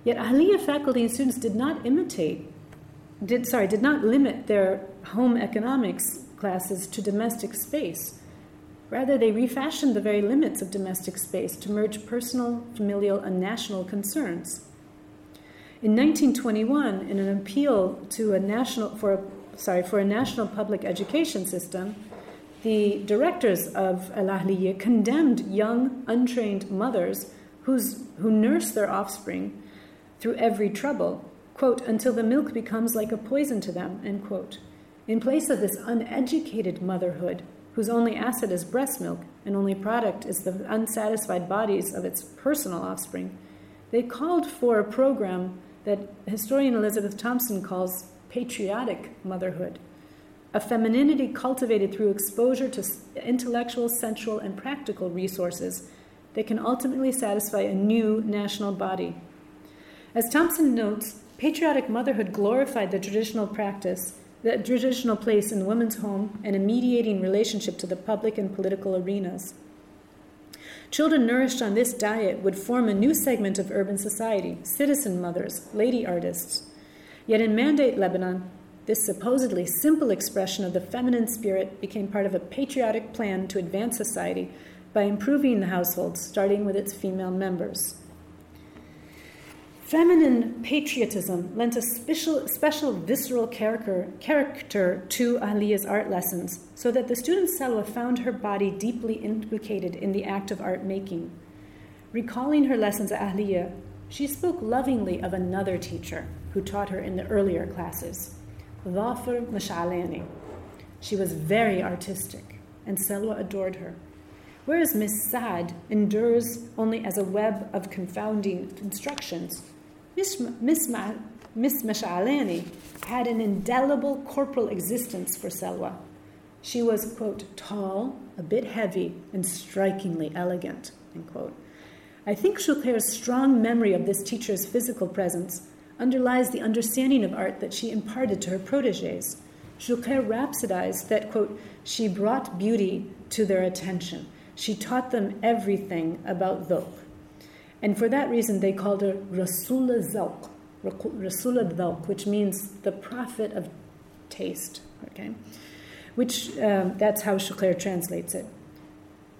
Yet Ahliya faculty and students did not imitate, did sorry, did not limit their home economics classes to domestic space. Rather, they refashioned the very limits of domestic space to merge personal, familial, and national concerns. In 1921, in an appeal to a national for a sorry, for a national public education system, the directors of Al Ahliya condemned young, untrained mothers who's, who nurse their offspring through every trouble, quote, until the milk becomes like a poison to them, end quote. In place of this uneducated motherhood, whose only asset is breast milk and only product is the unsatisfied bodies of its personal offspring, they called for a program that historian Elizabeth Thompson calls patriotic motherhood, a femininity cultivated through exposure to intellectual, sensual, and practical resources that can ultimately satisfy a new national body. As Thompson notes, patriotic motherhood glorified the traditional practice, the traditional place in the woman's home, and a mediating relationship to the public and political arenas. Children nourished on this diet would form a new segment of urban society citizen mothers, lady artists, Yet in Mandate Lebanon, this supposedly simple expression of the feminine spirit became part of a patriotic plan to advance society by improving the household, starting with its female members. Feminine patriotism lent a special, special visceral character, character to Ahliya's art lessons, so that the student Selwa found her body deeply implicated in the act of art making. Recalling her lessons at Ahliya, she spoke lovingly of another teacher who taught her in the earlier classes, Dhafar Mash'alani. She was very artistic, and Selwa adored her. Whereas Miss Saad endures only as a web of confounding instructions, Miss, Miss, Mash'alani had an indelible corporal existence for Selwa. She was, quote, tall, a bit heavy, and strikingly elegant, end quote. I think Choucair's strong memory of this teacher's physical presence underlies the understanding of art that she imparted to her proteges. Choucair rhapsodized that, quote, she brought beauty to their attention. She taught them everything about dhawq. And for that reason, they called her Rasul Zawq, Rasul which means the prophet of taste, okay? Which, um, that's how Choucair translates it.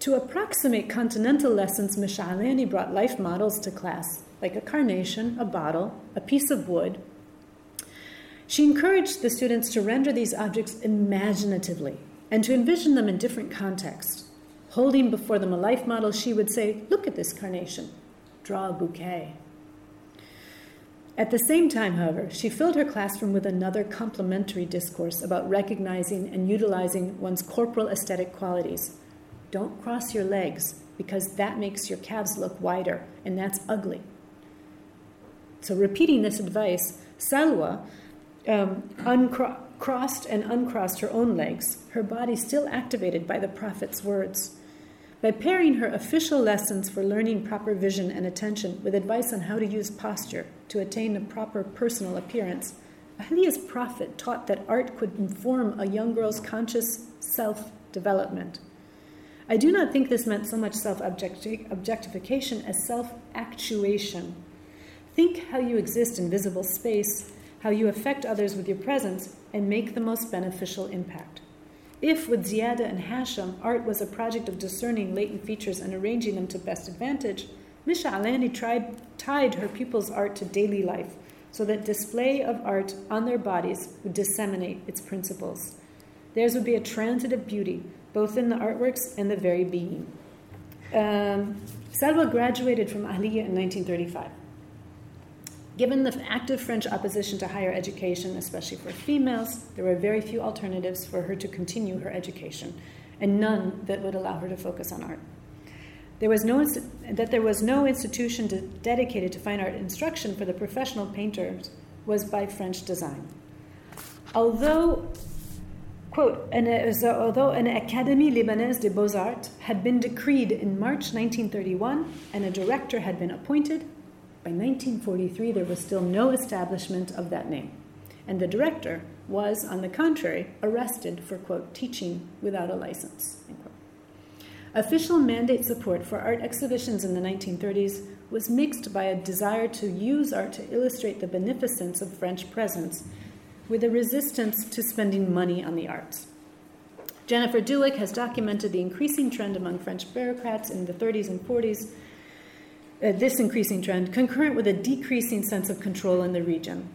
To approximate continental lessons, Mash'alani brought life models to class, like a carnation, a bottle, a piece of wood. She encouraged the students to render these objects imaginatively and to envision them in different contexts. Holding before them a life model, she would say, Look at this carnation, draw a bouquet. At the same time, however, she filled her classroom with another complementary discourse about recognizing and utilizing one's corporal aesthetic qualities don't cross your legs. because that makes your calves look wider, and that's ugly. So, repeating this advice, Salwa um, uncrossed and uncrossed her own legs, her body still activated by the Prophet's words. By pairing her official lessons for learning proper vision and attention with advice on how to use posture to attain a proper personal appearance, Ahliya's prophet taught that art could inform a young girl's conscious self development. I do not think this meant so much self objectification as self actuation. Think how you exist in visible space, how you affect others with your presence, and make the most beneficial impact. If, with Ziadeh and Hashem, art was a project of discerning latent features and arranging them to best advantage, Mash'alani tried, tied her pupils' art to daily life so that display of art on their bodies would disseminate its principles. Theirs would be a transitive beauty, both in the artworks and the very being. Um, Salwa graduated from Ahliya in 1935. Given the active French opposition to higher education, especially for females, there were very few alternatives for her to continue her education, and none that would allow her to focus on art. There was no that there was no institution to, dedicated to fine art instruction for the professional painters was by French design. Although, quote, an, although an Académie Libanaise des Beaux-Arts had been decreed in March 1931 and a director had been appointed, by 1943, there was still no establishment of that name. And the director was, on the contrary, arrested for, quote, teaching without a license, Official mandate support for art exhibitions in the 1930s was mixed by a desire to use art to illustrate the beneficence of French presence with a resistance to spending money on the arts. Jennifer Dueck has documented the increasing trend among French bureaucrats in the 30s and 40s uh, this increasing trend, concurrent with a decreasing sense of control in the region.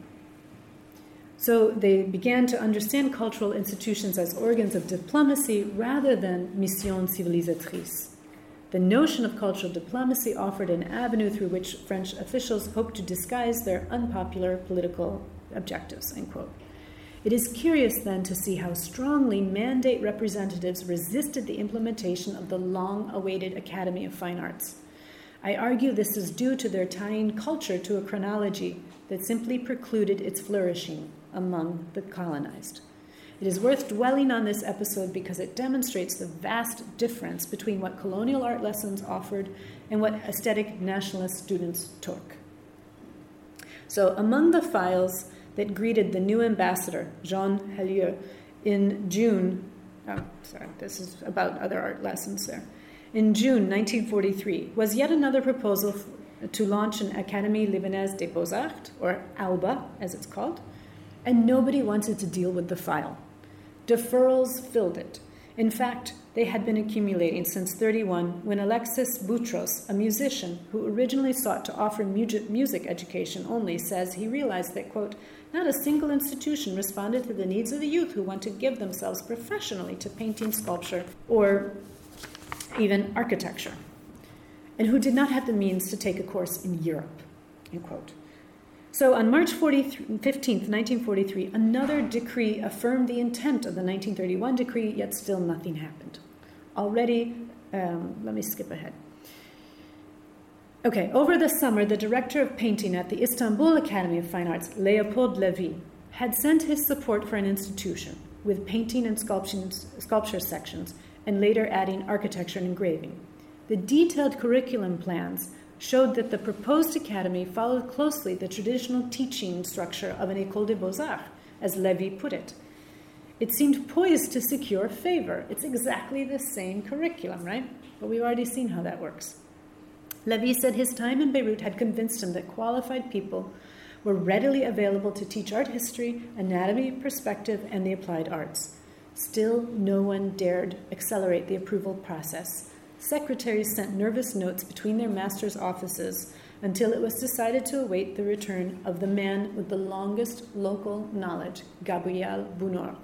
So they began to understand cultural institutions as organs of diplomacy rather than mission civilisatrice. The notion of cultural diplomacy offered an avenue through which French officials hoped to disguise their unpopular political objectives. It is curious then to see how strongly mandate representatives resisted the implementation of the long awaited Academy of Fine Arts. I argue this is due to their tying culture to a chronology that simply precluded its flourishing among the colonized. It is worth dwelling on this episode because it demonstrates the vast difference between what colonial art lessons offered and what aesthetic nationalist students took. So, among the files that greeted the new ambassador, Jean Helleu, in June, oh, sorry, this is about other art lessons there in June 1943 was yet another proposal to launch an Académie Libanaise des Beaux-Arts, or ALBA as it's called, and nobody wanted to deal with the file. Deferrals filled it. In fact, they had been accumulating since 31 when Alexis Boutros, a musician who originally sought to offer music education only, says he realized that, quote, not a single institution responded to the needs of the youth who want to give themselves professionally to painting, sculpture, or even architecture, and who did not have the means to take a course in Europe. End quote. So on March 15, 1943, another decree affirmed the intent of the 1931 decree, yet still nothing happened. Already, um, let me skip ahead. Okay, over the summer, the director of painting at the Istanbul Academy of Fine Arts, Leopold Levy, had sent his support for an institution with painting and sculpture sections and later adding architecture and engraving. The detailed curriculum plans showed that the proposed academy followed closely the traditional teaching structure of an École des Beaux-Arts, as Levy put it. It seemed poised to secure favor. It's exactly the same curriculum, right? But we've already seen how that works. Levy said his time in Beirut had convinced him that qualified people were readily available to teach art history, anatomy, perspective, and the applied arts. Still, no one dared accelerate the approval process. Secretaries sent nervous notes between their masters' offices until it was decided to await the return of the man with the longest local knowledge, Gabriel Bounoure.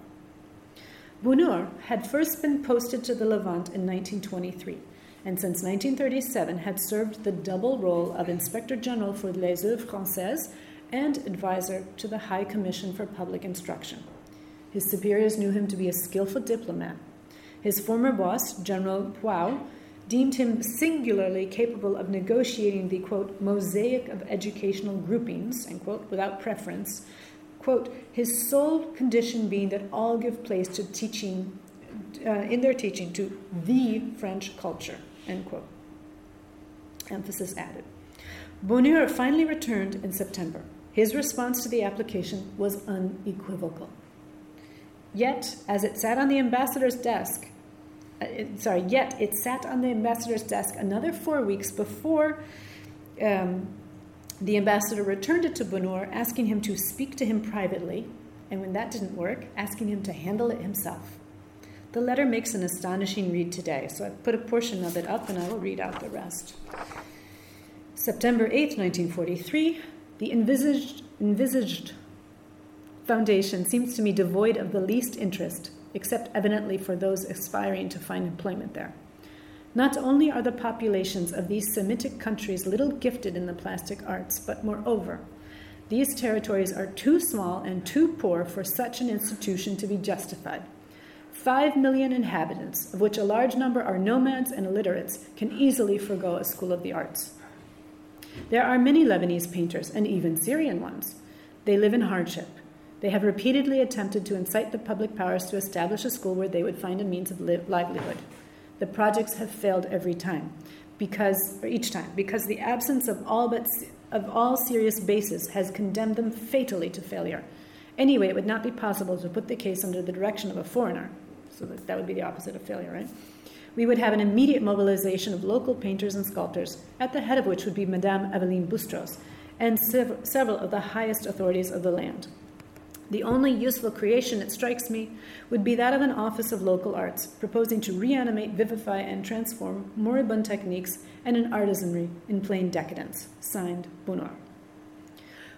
Bounoure had first been posted to the Levant in 1923 and since 1937 had served the double role of Inspector General for les Œuvres Françaises and advisor to the High Commission for Public Instruction. His superiors knew him to be a skillful diplomat. His former boss, General Puaux, deemed him singularly capable of negotiating the, quote, mosaic of educational groupings, end quote, without preference, quote, his sole condition being that all give place to teaching, uh, in their teaching, to the French culture, end quote. Emphasis added. Bounoure finally returned in September. His response to the application was unequivocal. Yet, as it sat on the ambassador's desk, uh, it, sorry, yet it sat on the ambassador's desk another four weeks before um, the ambassador returned it to Bounoure, asking him to speak to him privately, and when that didn't work, asking him to handle it himself. The letter makes an astonishing read today, so I've put a portion of it up and I will read out the rest. September 8, 1943, the envisaged, envisaged foundation seems to me devoid of the least interest, except evidently for those aspiring to find employment there. Not only are the populations of these Semitic countries little gifted in the plastic arts, but moreover, these territories are too small and too poor for such an institution to be justified. Five million inhabitants, of which a large number are nomads and illiterates, can easily forego a school of the arts. There are many Lebanese painters, and even Syrian ones. They live in hardship. They have repeatedly attempted to incite the public powers to establish a school where they would find a means of li- livelihood. The projects have failed every time, because or each time, because the absence of all but of all serious basis has condemned them fatally to failure. Anyway, it would not be possible to put the case under the direction of a foreigner, so that, that would be the opposite of failure, right? We would have an immediate mobilization of local painters and sculptors, at the head of which would be Madame Eveline Bustros and sev- several of the highest authorities of the land. The only useful creation, it strikes me, would be that of an office of local arts, proposing to reanimate, vivify, and transform moribund techniques and an artisanry in plain decadence. Signed, Bounoure.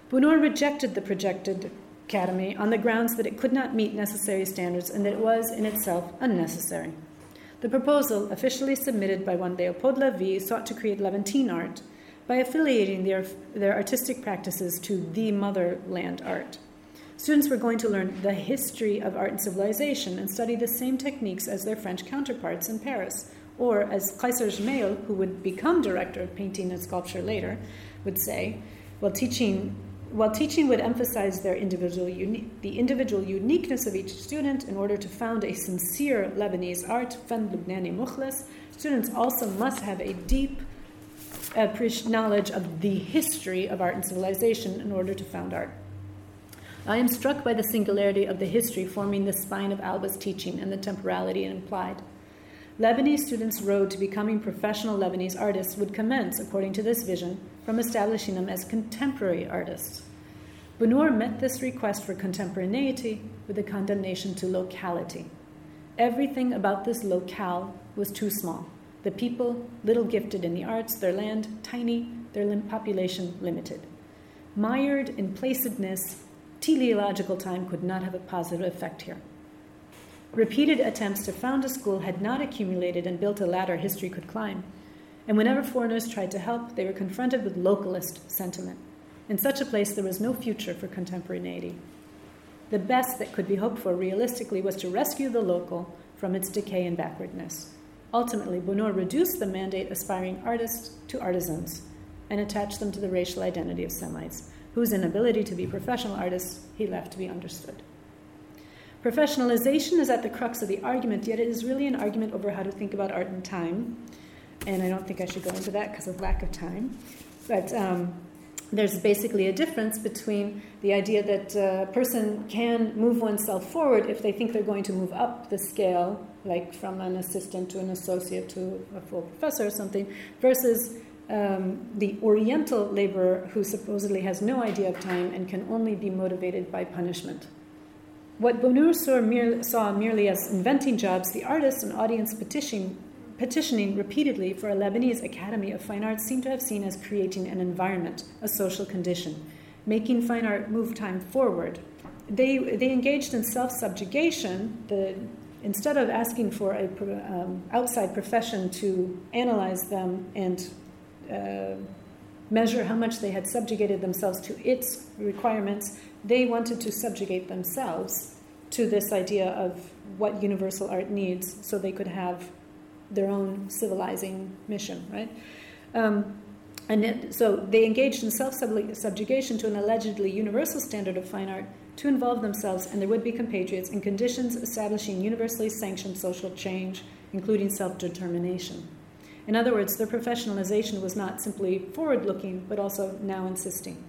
Bounoure rejected the projected academy on the grounds that it could not meet necessary standards and that it was, in itself, unnecessary. The proposal, officially submitted by one Leopold Lavie, sought to create Levantine art by affiliating their, their artistic practices to the motherland art. Students were going to learn the history of art and civilization and study the same techniques as their French counterparts in Paris. Or, as César Gemayel, who would become director of painting and sculpture later, would say, while teaching, while teaching would emphasize their individual uni- the individual uniqueness of each student in order to found a sincere Lebanese art, Lubnani students also must have a deep uh, knowledge of the history of art and civilization in order to found art. I am struck by the singularity of the history forming the spine of Alba's teaching and the temporality it implied. Lebanese students' road to becoming professional Lebanese artists would commence, according to this vision, from establishing them as contemporary artists. Bounoure met this request for contemporaneity with a condemnation to locality. Everything about this locale was too small. The people, little gifted in the arts, their land, tiny, their population, limited. Mired in placidness, teleological time could not have a positive effect here. Repeated attempts to found a school had not accumulated and built a ladder history could climb. And whenever foreigners tried to help, they were confronted with localist sentiment. In such a place, there was no future for contemporaneity. The best that could be hoped for realistically was to rescue the local from its decay and backwardness. Ultimately, Bounoure reduced the mandate aspiring artists to artisans and attached them to the racial identity of Semites, whose inability to be professional artists he left to be understood. Professionalization is at the crux of the argument, yet it is really an argument over how to think about art and time. And I don't think I should go into that because of lack of time. But um, there's basically a difference between the idea that a person can move oneself forward if they think they're going to move up the scale, like from an assistant to an associate to a full professor or something, versus um, the Oriental laborer who supposedly has no idea of time and can only be motivated by punishment. What Bounoure saw, mere, saw merely as inventing jobs, the artists and audience petitioning, petitioning repeatedly for a Lebanese Academy of Fine Arts seem to have seen as creating an environment, a social condition, making fine art move time forward. They, they engaged in self subjugation. Instead of asking for an um, outside profession to analyze them and uh, measure how much they had subjugated themselves to its requirements, they wanted to subjugate themselves to this idea of what universal art needs so they could have their own civilizing mission, right? Um, and it, so they engaged in self subjugation to an allegedly universal standard of fine art to involve themselves and their would be compatriots in conditions establishing universally sanctioned social change, including self determination. In other words, their professionalization was not simply forward looking, but also now insisting.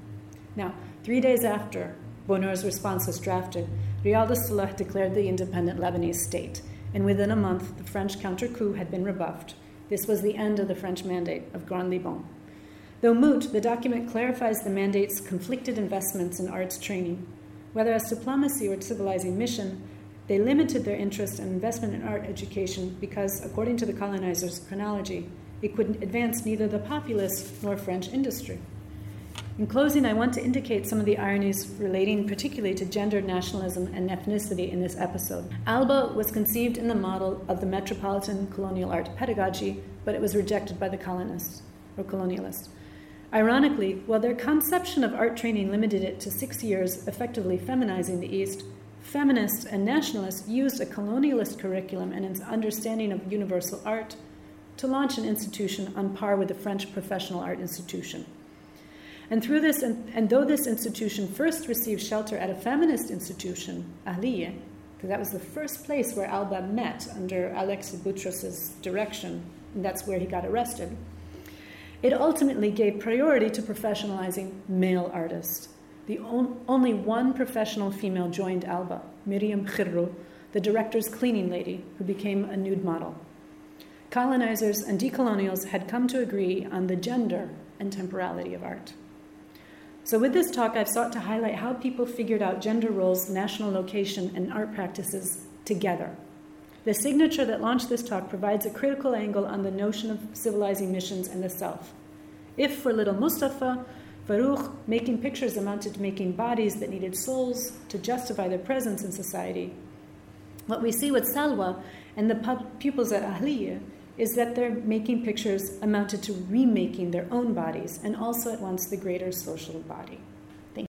Now, three days after Bounoure's response was drafted, Riad al-Solh declared the independent Lebanese state, and within a month, the French counter coup had been rebuffed. This was the end of the French mandate of Grand Liban. Though moot, the document clarifies the mandate's conflicted investments in arts training. Whether as diplomacy or civilizing mission, they limited their interest and investment in art education because, according to the colonizers' chronology, it could advance neither the populace nor French industry. In closing, I want to indicate some of the ironies relating particularly to gender, nationalism, and ethnicity in this episode. Alba was conceived in the model of the metropolitan colonial art pedagogy, but it was rejected by the colonists or colonialists. Ironically, while their conception of art training limited it to six years, effectively feminizing the East, feminists and nationalists used a colonialist curriculum and its understanding of universal art to launch an institution on par with the French professional art institution. And through this, and, and though this institution first received shelter at a feminist institution, Ahliye, because that was the first place where Alba met under Alexis Boutros's direction, and that's where he got arrested, it ultimately gave priority to professionalizing male artists. The on, only one professional female joined Alba, Miriam Khirru, the director's cleaning lady, who became a nude model. Colonizers and decolonials had come to agree on the gender and temporality of art. So, with this talk, I've sought to highlight how people figured out gender roles, national location, and art practices together. The signature that launched this talk provides a critical angle on the notion of civilizing missions and the self. If for little Mustafa, Farouk making pictures amounted to making bodies that needed souls to justify their presence in society, what we see with Salwa and the pupils at Ahliye is that their making pictures amounted to remaking their own bodies and also at once the greater social body.